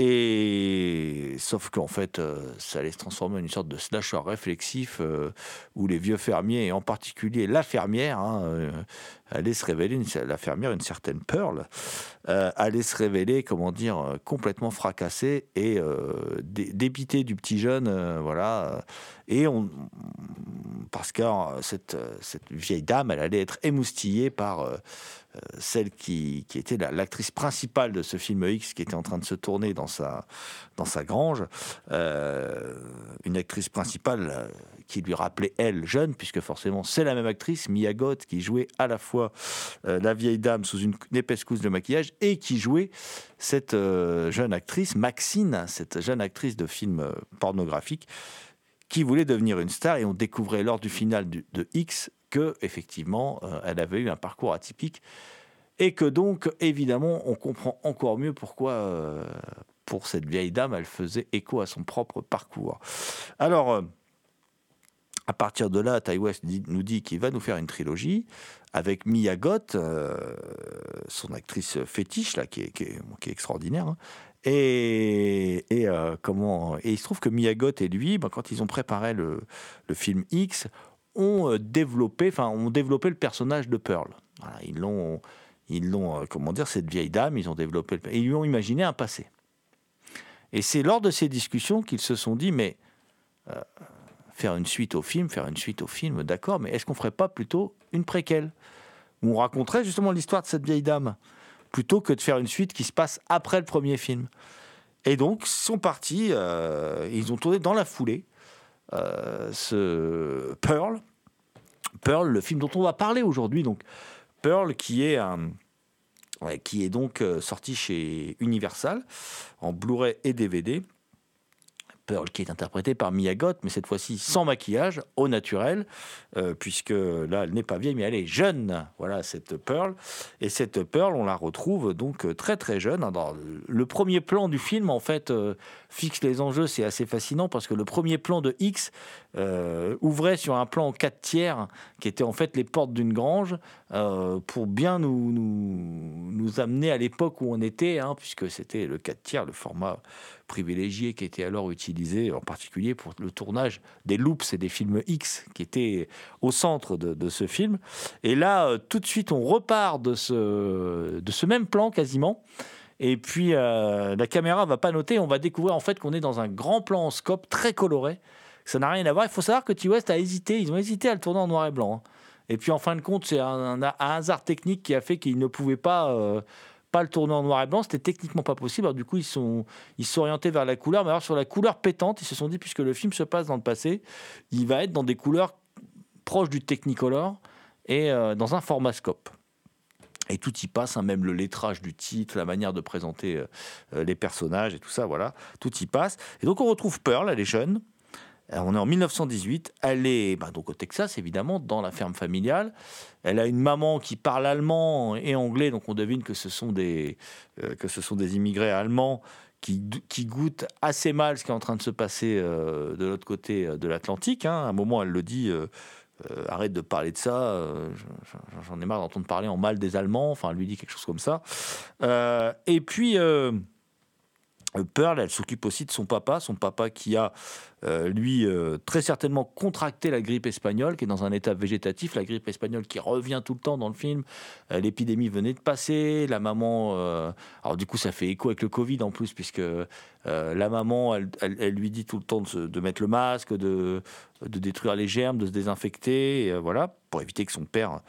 Et sauf qu'en fait, euh, ça allait se transformer en une sorte de slasher réflexif euh, où les vieux fermiers, et en particulier la fermière, hein, euh, allait se révéler, une- la fermière, une certaine Pearl, allait se révéler, comment dire, complètement fracassée et dé- dépitée du petit jeune, voilà. Et on, parce que euh, cette, euh, cette vieille dame, elle allait être émoustillée par euh, celle qui, était la- l'actrice principale de ce film X qui était en train de se tourner dans sa, dans sa grange. Une actrice principale qui lui rappelait elle jeune, puisque forcément c'est la même actrice, Mia Goth, qui jouait à la fois la vieille dame sous une, épaisse couche de maquillage et qui jouait cette jeune actrice, Maxine, cette jeune actrice de film pornographique qui voulait devenir une star et on découvrait lors du final de X que effectivement euh, elle avait eu un parcours atypique et que donc évidemment on comprend encore mieux pourquoi euh, pour cette vieille dame elle faisait écho à son propre parcours. Alors euh, à partir de là, Ty West nous dit qu'il va nous faire une trilogie avec Mia Goth, euh, son actrice fétiche là, qui est, qui est- qui est extraordinaire. hein. Et, euh, comment Et il se trouve que Mia Goth et lui, ben, quand ils ont préparé le, film X, ont euh, développé, enfin, ont développé le personnage de Pearl. Ils l'ont, ils l'ont, euh, comment dire, cette vieille dame, ils ont développé, ils lui ont imaginé un passé. Et c'est lors de ces discussions qu'ils se sont dit, mais faire une suite au film, faire une suite au film, d'accord, mais est-ce qu'on ferait pas plutôt une préquelle? Où on raconterait justement l'histoire de cette vieille dame plutôt que de faire une suite qui se passe après le premier film. Et donc, ils sont partis, euh, ils ont tourné dans la foulée euh, ce Pearl. Pearl, le film dont on va parler aujourd'hui. Donc, Pearl, qui est un qui est donc euh, sorti chez Universal en Blu-ray et DVD. Pearl qui est interprétée par Mia Goth, mais cette fois-ci sans maquillage, au naturel, euh, puisque là, elle n'est pas vieille, mais elle est jeune. Voilà, cette Pearl. Et cette Pearl, on la retrouve donc euh, très très jeune. Alors, le premier plan du film, en fait, euh, fixe les enjeux. C'est assez fascinant parce que le premier plan de X ouvrait sur un plan en 4 tiers qui était en fait les portes d'une grange pour bien nous amener à l'époque où on était, hein, puisque c'était le 4 tiers, le format privilégié qui était alors utilisé en particulier pour le tournage des loops et des films X qui étaient au centre de, ce film. Et là, euh, tout de suite, on repart de ce, de ce même plan quasiment. Et puis, euh, la caméra va pas noter. On va découvrir en fait qu'on est dans un grand plan en scope très coloré. Ça n'a rien à voir. Il faut savoir que T-West a hésité. Ils ont hésité à le tourner en noir et blanc. hein. Et puis, en fin de compte, c'est un hasard technique qui a fait qu'ils ne pouvaient pas, euh, pas le tourner en noir et blanc. C'était techniquement pas possible. Alors, du coup, ils sont, ils orientés vers la couleur. Mais alors, sur la couleur pétante, ils se sont dit, puisque le film se passe dans le passé, il va être dans des couleurs proche du Technicolor et euh, dans un formascope. Et tout y passe, hein, même le lettrage du titre, la manière de présenter euh, euh, les personnages et tout ça, voilà, tout y passe. Et donc on retrouve Pearl, elle est jeune. Euh, On est en 1918. Elle est bah, donc au Texas, évidemment, dans la ferme familiale. Elle a une maman qui parle allemand et anglais, donc on devine que ce sont des, euh, immigrés allemands qui, goûtent assez mal ce qui est en train de se passer euh, de l'autre côté de l'Atlantique. hein. À un moment, elle le dit. arrête de parler de ça, j'en- ai marre d'entendre parler en mal des Allemands, enfin, elle lui dit quelque chose comme ça. Et puis, Pearl, elle s'occupe aussi de son papa, son papa qui a, euh, lui, euh, très certainement contracté la grippe espagnole, qui est dans un état végétatif, la grippe espagnole qui revient tout le temps dans le film. Euh, L'épidémie venait de passer, la maman, euh, alors du coup ça fait écho avec le Covid en plus, puisque euh, la maman, elle, elle- lui dit tout le temps de, mettre le masque, de, détruire les germes, de se désinfecter, euh, voilà, pour éviter que son père,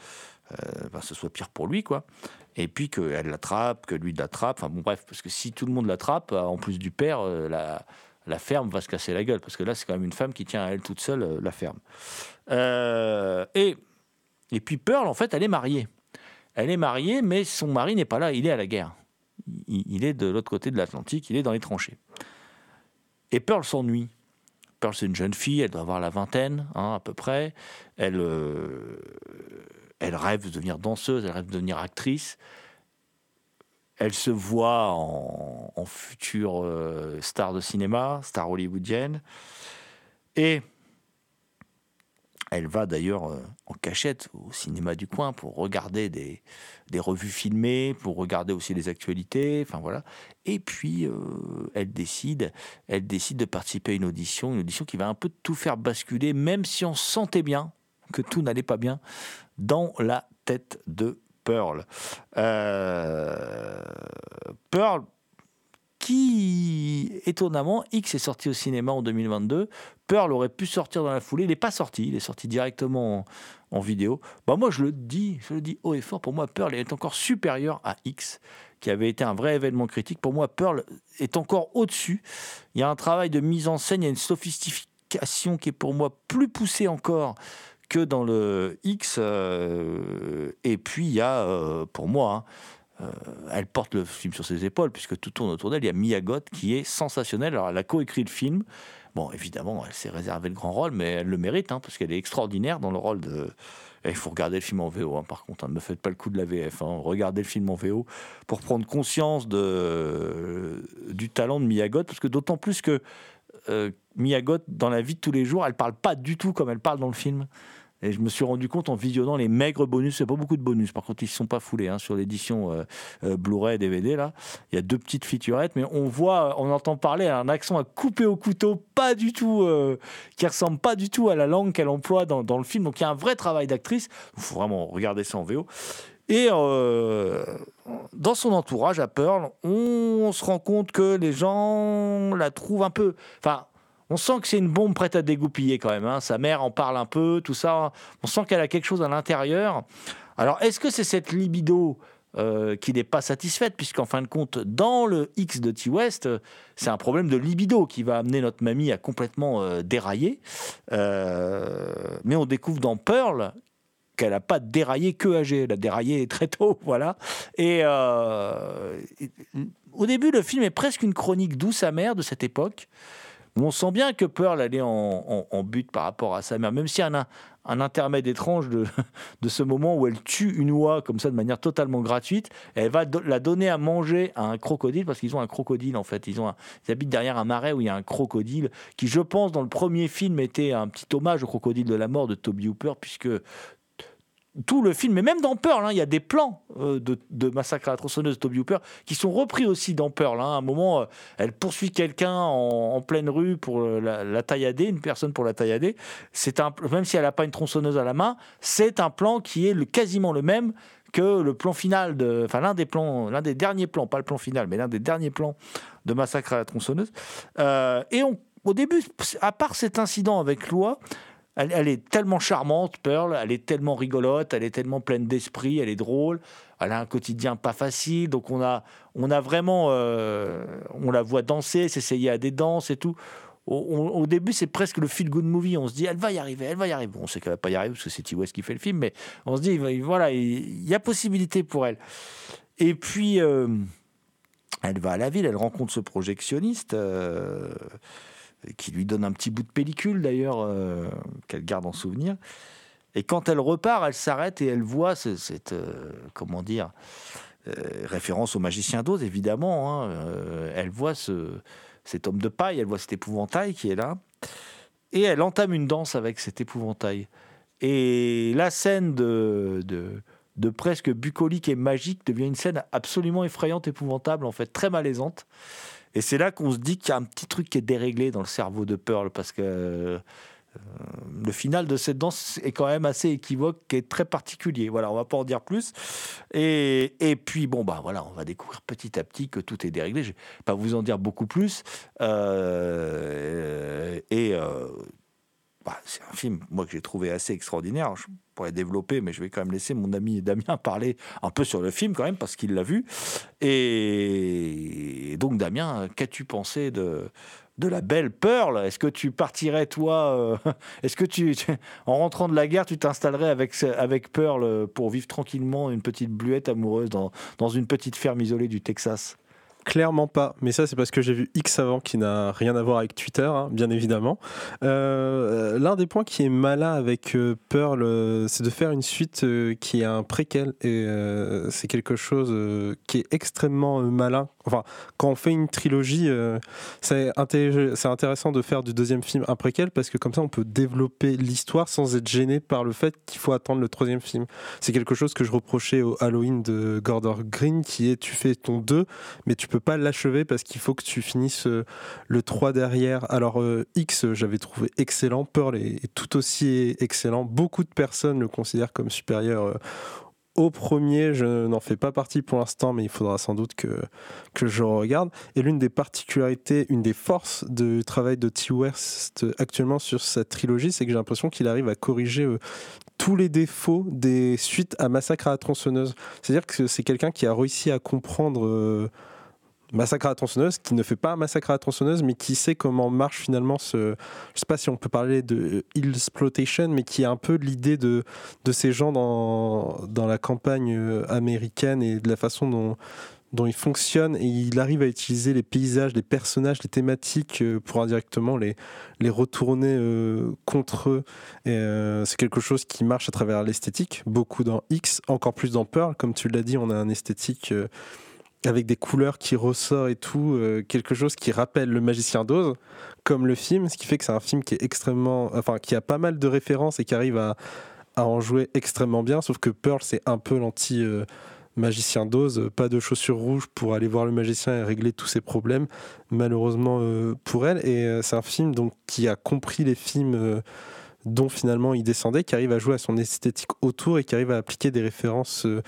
euh, ben, ce soit pire pour lui, quoi et puis qu'elle l'attrape, que lui l'attrape. Enfin bon, bref, parce que si tout le monde l'attrape, en plus du père, euh, la, ferme va se casser la gueule, parce que là, c'est quand même une femme qui tient à elle toute seule euh, la ferme. Euh, et, et puis Pearl, en fait, elle est mariée. Elle est mariée, mais son mari n'est pas là, il est à la guerre. Il, est de l'autre côté de l'Atlantique, il est dans les tranchées. Et Pearl s'ennuie. Pearl, c'est une jeune fille, elle doit avoir la vingtaine, hein, à peu près. Elle, elle rêve de devenir danseuse, elle rêve de devenir actrice. Elle se voit en, future euh, star de cinéma, star hollywoodienne. Et elle va d'ailleurs euh, en cachette au cinéma du coin pour regarder des, des revues filmées, pour regarder aussi les actualités, enfin voilà. Et puis euh, elle décide, elle décide de participer à une audition, une audition qui va un peu tout faire basculer, même si on sentait bien que tout n'allait pas bien dans la tête de Pearl. Euh, Pearl, qui étonnamment, X est sorti au cinéma en 2022. Pearl aurait pu sortir dans la foulée. Il n'est pas sorti. Il est sorti directement en, vidéo. Bah moi, je le dis, je le dis haut et fort. Pour moi, Pearl est encore supérieur à X, qui avait été un vrai événement critique. Pour moi, Pearl est encore au-dessus. Il y a un travail de mise en scène, il y a une sophistication qui est pour moi plus poussée encore que dans le X. euh, et puis, il y a, euh, pour moi, hein, euh, elle porte le film sur ses épaules, puisque tout tourne autour d'elle. Il y a Mia Goth qui est sensationnelle. Alors, elle a coécrit le film. Bon, évidemment, elle s'est réservé le grand rôle, mais elle le mérite, hein, parce qu'elle est extraordinaire dans le rôle de. Il faut regarder le film en VO, hein, par contre. ne me faites pas le coup de la VF. regardez le film en VO pour prendre conscience du talent de Mia Goth, parce que d'autant plus que euh, Mia Goth, dans la vie de tous les jours, elle parle pas du tout comme elle parle dans le film. Et je me suis rendu compte en visionnant les maigres bonus, c'est pas beaucoup de bonus, par contre ils ne sont pas foulés hein, sur l'édition euh, euh, Blu-ray DVD là. Il y a deux petites featurettes, mais on voit, on entend parler un accent à couper au couteau, pas du tout, euh, qui ressemble pas du tout à la langue qu'elle emploie dans, le film. Donc il y a un vrai travail d'actrice. Il faut vraiment regarder ça en VO. Et dans son entourage à Pearl, on se rend compte que les gens la trouvent un peu. Enfin, on sent que c'est une bombe prête à dégoupiller quand même. hein. Sa mère en parle un peu, tout ça. On sent qu'elle a quelque chose à l'intérieur. Alors, est-ce que c'est cette libido euh, qui n'est pas satisfaite, puisqu'en fin de compte, dans le X de T-West, c'est un problème de libido qui va amener notre mamie à complètement euh, dérailler. Euh, mais on découvre dans Pearl qu'elle n'a pas déraillé que âgée, elle a déraillé très tôt, <laughs> voilà. Et au début, le film est presque une chronique douce amère de cette époque. On sent bien que Pearl est en, en- but par rapport à sa mère, même s'il y a un, intermède étrange <laughs> de, ce moment où elle tue une oie comme ça de manière totalement gratuite. Elle va la donner à manger à un crocodile parce qu'ils ont un crocodile en fait. Ils, ont un- ils habitent derrière un marais où il y a un crocodile qui, je pense, dans le premier film était un petit hommage au crocodile de la mort de Toby Hooper puisque tout le film, et même dans Pearl, hein, il y a des plans euh, de, Massacre à la tronçonneuse de Toby Hooper qui sont repris aussi dans Pearl. hein. À un moment, euh, elle poursuit quelqu'un en, pleine rue pour euh, la, la taillader, une personne pour la taillader. C'est un, même si elle n'a pas une tronçonneuse à la main, c'est un plan qui est quasiment le même que le plan final enfin l'un des plans, l'un des derniers plans, pas le plan final, mais l'un des derniers plans de Massacre à la tronçonneuse. Et au début, à part cet incident avec Loi, elle, est tellement charmante, Pearl, elle est tellement rigolote, elle est tellement pleine d'esprit, elle est drôle, elle a un quotidien pas facile, donc on a, on a vraiment, euh, on la voit danser, s'essayer à des danses et tout. au, début, c'est presque le feel good movie. On se dit, elle va y arriver, elle va y arriver. Bon, on sait qu'elle va pas y arriver parce que c'est T. West qui fait le film, mais on se dit, voilà, il y a possibilité pour elle. Et puis, euh, elle va à la ville, elle rencontre ce projectionniste euh, qui lui donne un petit bout de pellicule d'ailleurs euh, qu'elle garde en souvenir. Et quand elle repart, elle s'arrête et elle voit ce- cette, euh, comment dire, euh, référence au magicien d'Oz évidemment. hein, elle voit ce, cet homme de paille, elle voit cet épouvantail qui est là, et elle entame une danse avec cet épouvantail. Et la scène de, de presque bucolique et magique devient une scène absolument effrayante, épouvantable, en fait, très malaisante. Et c'est là qu'on se dit qu'il y a un petit truc qui est déréglé dans le cerveau de Pearl, parce que euh, le final de cette danse est quand même assez équivoque et très particulier. Voilà, on va pas en dire plus. Et, et puis, bon, bah voilà, on va découvrir petit à petit que tout est déréglé. Je vais pas vous en dire beaucoup plus. Euh, et euh, bah, c'est un film, moi, que j'ai trouvé assez extraordinaire. Pourrais développer, mais je vais quand même laisser mon ami Damien parler un peu sur le film, quand même, parce qu'il l'a vu. Et donc, Damien, qu'as-tu pensé de, de la belle Pearl? Est-ce que tu partirais, toi euh, <laughs> Est-ce que tu, en rentrant de la guerre, tu t'installerais avec, avec Pearl pour vivre tranquillement une petite bluette amoureuse dans, dans une petite ferme isolée du Texas? Clairement pas, mais ça c'est parce que j'ai vu X avant qui n'a rien à voir avec Twitter, hein, bien évidemment. Euh, L'un des points qui est malin avec euh, Pearl, euh, c'est de faire une suite qui est un préquel, et c'est quelque chose qui est extrêmement malin. Enfin, quand on fait une trilogie, c'est intéressant de faire du deuxième film un préquel parce que comme ça on peut développer l'histoire sans être gêné par le fait qu'il faut attendre le troisième film. C'est quelque chose que je reprochais au Halloween de Gordon Green qui est tu fais ton 2 mais tu peux pas l'achever parce qu'il faut que tu finisses euh, le 3 derrière. Alors euh, X, euh, j'avais trouvé excellent, Pearl est, tout aussi excellent. Beaucoup de personnes le considèrent comme supérieur au premier. Je n'en fais pas partie pour l'instant, mais il faudra sans doute que, que je regarde. Et l'une des particularités, une des forces du travail de T. West actuellement sur cette trilogie, c'est que j'ai l'impression qu'il arrive à corriger tous les défauts des suites à Massacre à la tronçonneuse. C'est-à-dire que c'est quelqu'un qui a réussi à comprendre Massacre à la tronçonneuse, qui ne fait pas massacre à la tronçonneuse, mais qui sait comment marche finalement ce. Je sais pas si on peut parler de exploitation, mais qui a un peu l'idée de, de ces gens dans, dans la campagne euh, américaine et de la façon dont dont il fonctionne et il arrive à utiliser les paysages, les personnages, les thématiques euh, pour indirectement les, les retourner euh, contre eux. C'est quelque chose qui marche à travers l'esthétique, beaucoup dans X, encore plus dans Pearl. Comme tu l'as dit, on a un esthétique avec des couleurs qui ressort et tout, euh, quelque chose qui rappelle le Magicien d'Oz, comme le film, ce qui fait que c'est un film qui est extrêmement, enfin qui a pas mal de références et qui arrive à, en jouer extrêmement bien. Sauf que Pearl, c'est un peu l'anti euh, magicien d'Oz, pas de chaussures rouges pour aller voir le magicien et régler tous ses problèmes, malheureusement euh, pour elle. Et euh, c'est un film donc qui a compris les films. euh, dont finalement il descendait, qui arrive à jouer à son esthétique autour et qui arrive à appliquer des références euh,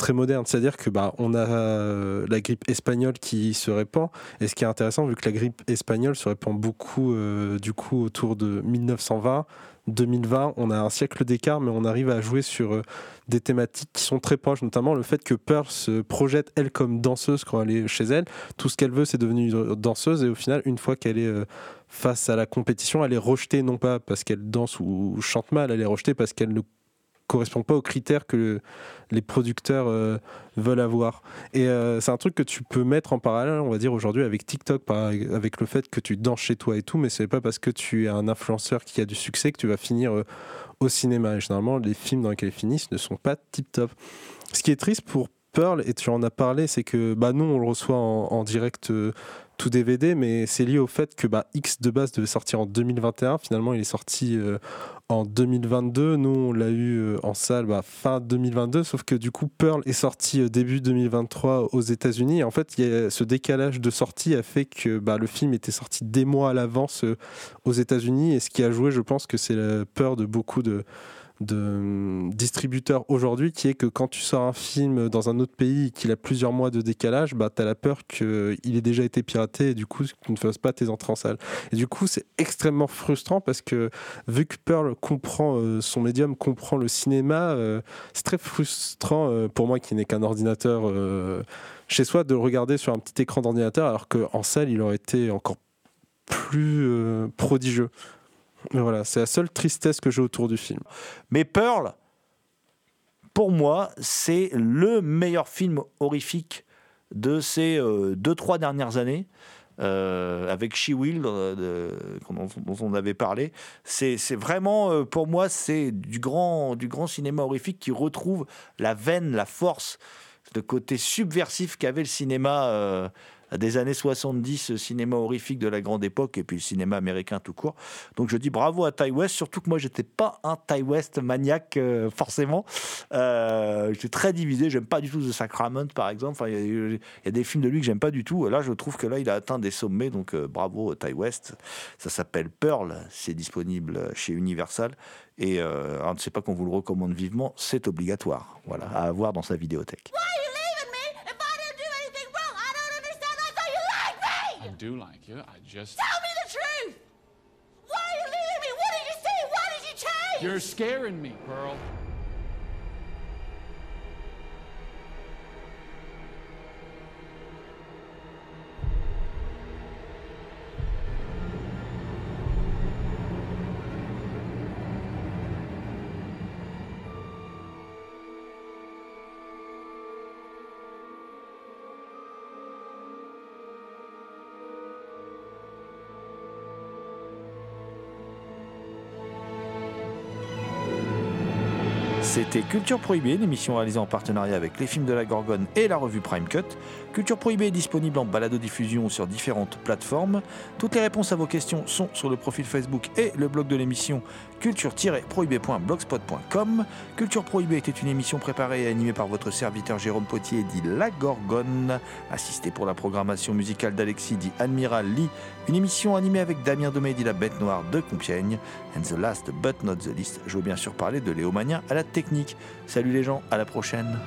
très modernes. C'est-à-dire que bah on a euh, la grippe espagnole qui se répand. Et ce qui est intéressant, vu que la grippe espagnole se répand beaucoup euh, du coup autour de 1920. 2020, on a un siècle d'écart, mais on arrive à jouer sur euh, des thématiques qui sont très proches, notamment le fait que Pearl se projette elle comme danseuse quand elle est chez elle. Tout ce qu'elle veut, c'est devenir danseuse, et au final, une fois qu'elle est face à la compétition, elle est rejetée non pas parce qu'elle danse ou chante mal, elle est rejetée parce qu'elle ne correspond pas aux critères que les producteurs euh, veulent avoir. Et euh, c'est un truc que tu peux mettre en parallèle, on va dire aujourd'hui avec TikTok, avec le fait que tu danses chez toi et tout, mais c'est pas parce que tu es un influenceur qui a du succès que tu vas finir euh, au cinéma. Et généralement, les films dans lesquels ils finissent ne sont pas tip top. Ce qui est triste pour Pearl, et tu en as parlé, c'est que bah, nous, on le reçoit en, direct euh, tout DVD, mais c'est lié au fait que bah, X de base devait sortir en 2021. Finalement, il est sorti euh, en 2022. Nous, on l'a eu euh, en salle bah, fin 2022, sauf que du coup, Pearl est sorti début 2023 aux États-Unis. En fait, y a ce décalage de sortie a fait que bah, le film était sorti des mois à l'avance aux États-Unis. Et ce qui a joué, je pense que c'est la peur de beaucoup de de hum, distributeurs aujourd'hui qui est que quand tu sors un film dans un autre pays et qu'il a plusieurs mois de décalage, bah, tu as la peur qu'il ait déjà été piraté et du coup tu ne fasses pas tes entrées en salle. Et du coup, c'est extrêmement frustrant parce que vu que Pearl comprend euh, son médium, comprend le cinéma, euh, c'est très frustrant euh, pour moi qui n'ai qu'un ordinateur euh, chez soi de le regarder sur un petit écran d'ordinateur alors qu'en salle, il aurait été encore plus euh, prodigieux. Voilà, c'est la seule tristesse que j'ai autour du film. Mais Pearl, pour moi, c'est le meilleur film horrifique de ces euh, deux, trois dernières années. euh, avec She Will, euh, dont, on avait parlé, c'est vraiment, pour moi, c'est du grand, du grand cinéma horrifique qui retrouve la veine, la force, le côté subversif qu'avait le cinéma des années 70, cinéma horrifique de la grande époque, et puis le cinéma américain tout court. Donc je dis bravo à Ty West, surtout que moi j'étais pas un Ty West maniaque euh, forcément. Euh, j'étais très divisé, j'aime pas du tout The Sacrament par exemple. Enfin, Il y, a- il y a des films de lui que j'aime pas du tout. Là je trouve que là il a atteint des sommets, donc euh, bravo Ty West. Ça s'appelle Pearl, c'est disponible chez Universal. Et euh, je ne sais pas qu'on vous le recommande vivement, c'est obligatoire. Voilà, à avoir dans sa vidéothèque. Do like you. I just. Tell me the truth. Why are you leaving me? What did you see? Why did you change? You're scaring me, Pearl. Culture Prohibée, une émission réalisée en partenariat avec les films de la Gorgone et la revue Prime Cut. Culture Prohibée est disponible en balado-diffusion sur différentes plateformes. Toutes les réponses à vos questions sont sur le profil Facebook et le blog de l'émission culture-prohibée.blogspot.com. Culture Prohibée était une émission préparée et animée par votre serviteur Jérôme Potier, dit La Gorgone, assisté pour la programmation musicale d'Alexis, dit Admiral Lee, une émission animée avec Damien Domé, dit La Bête Noire de Compiègne, and the last but not the least, je veux bien sûr parler de Léo Mania à la technique. Salut les gens, à la prochaine.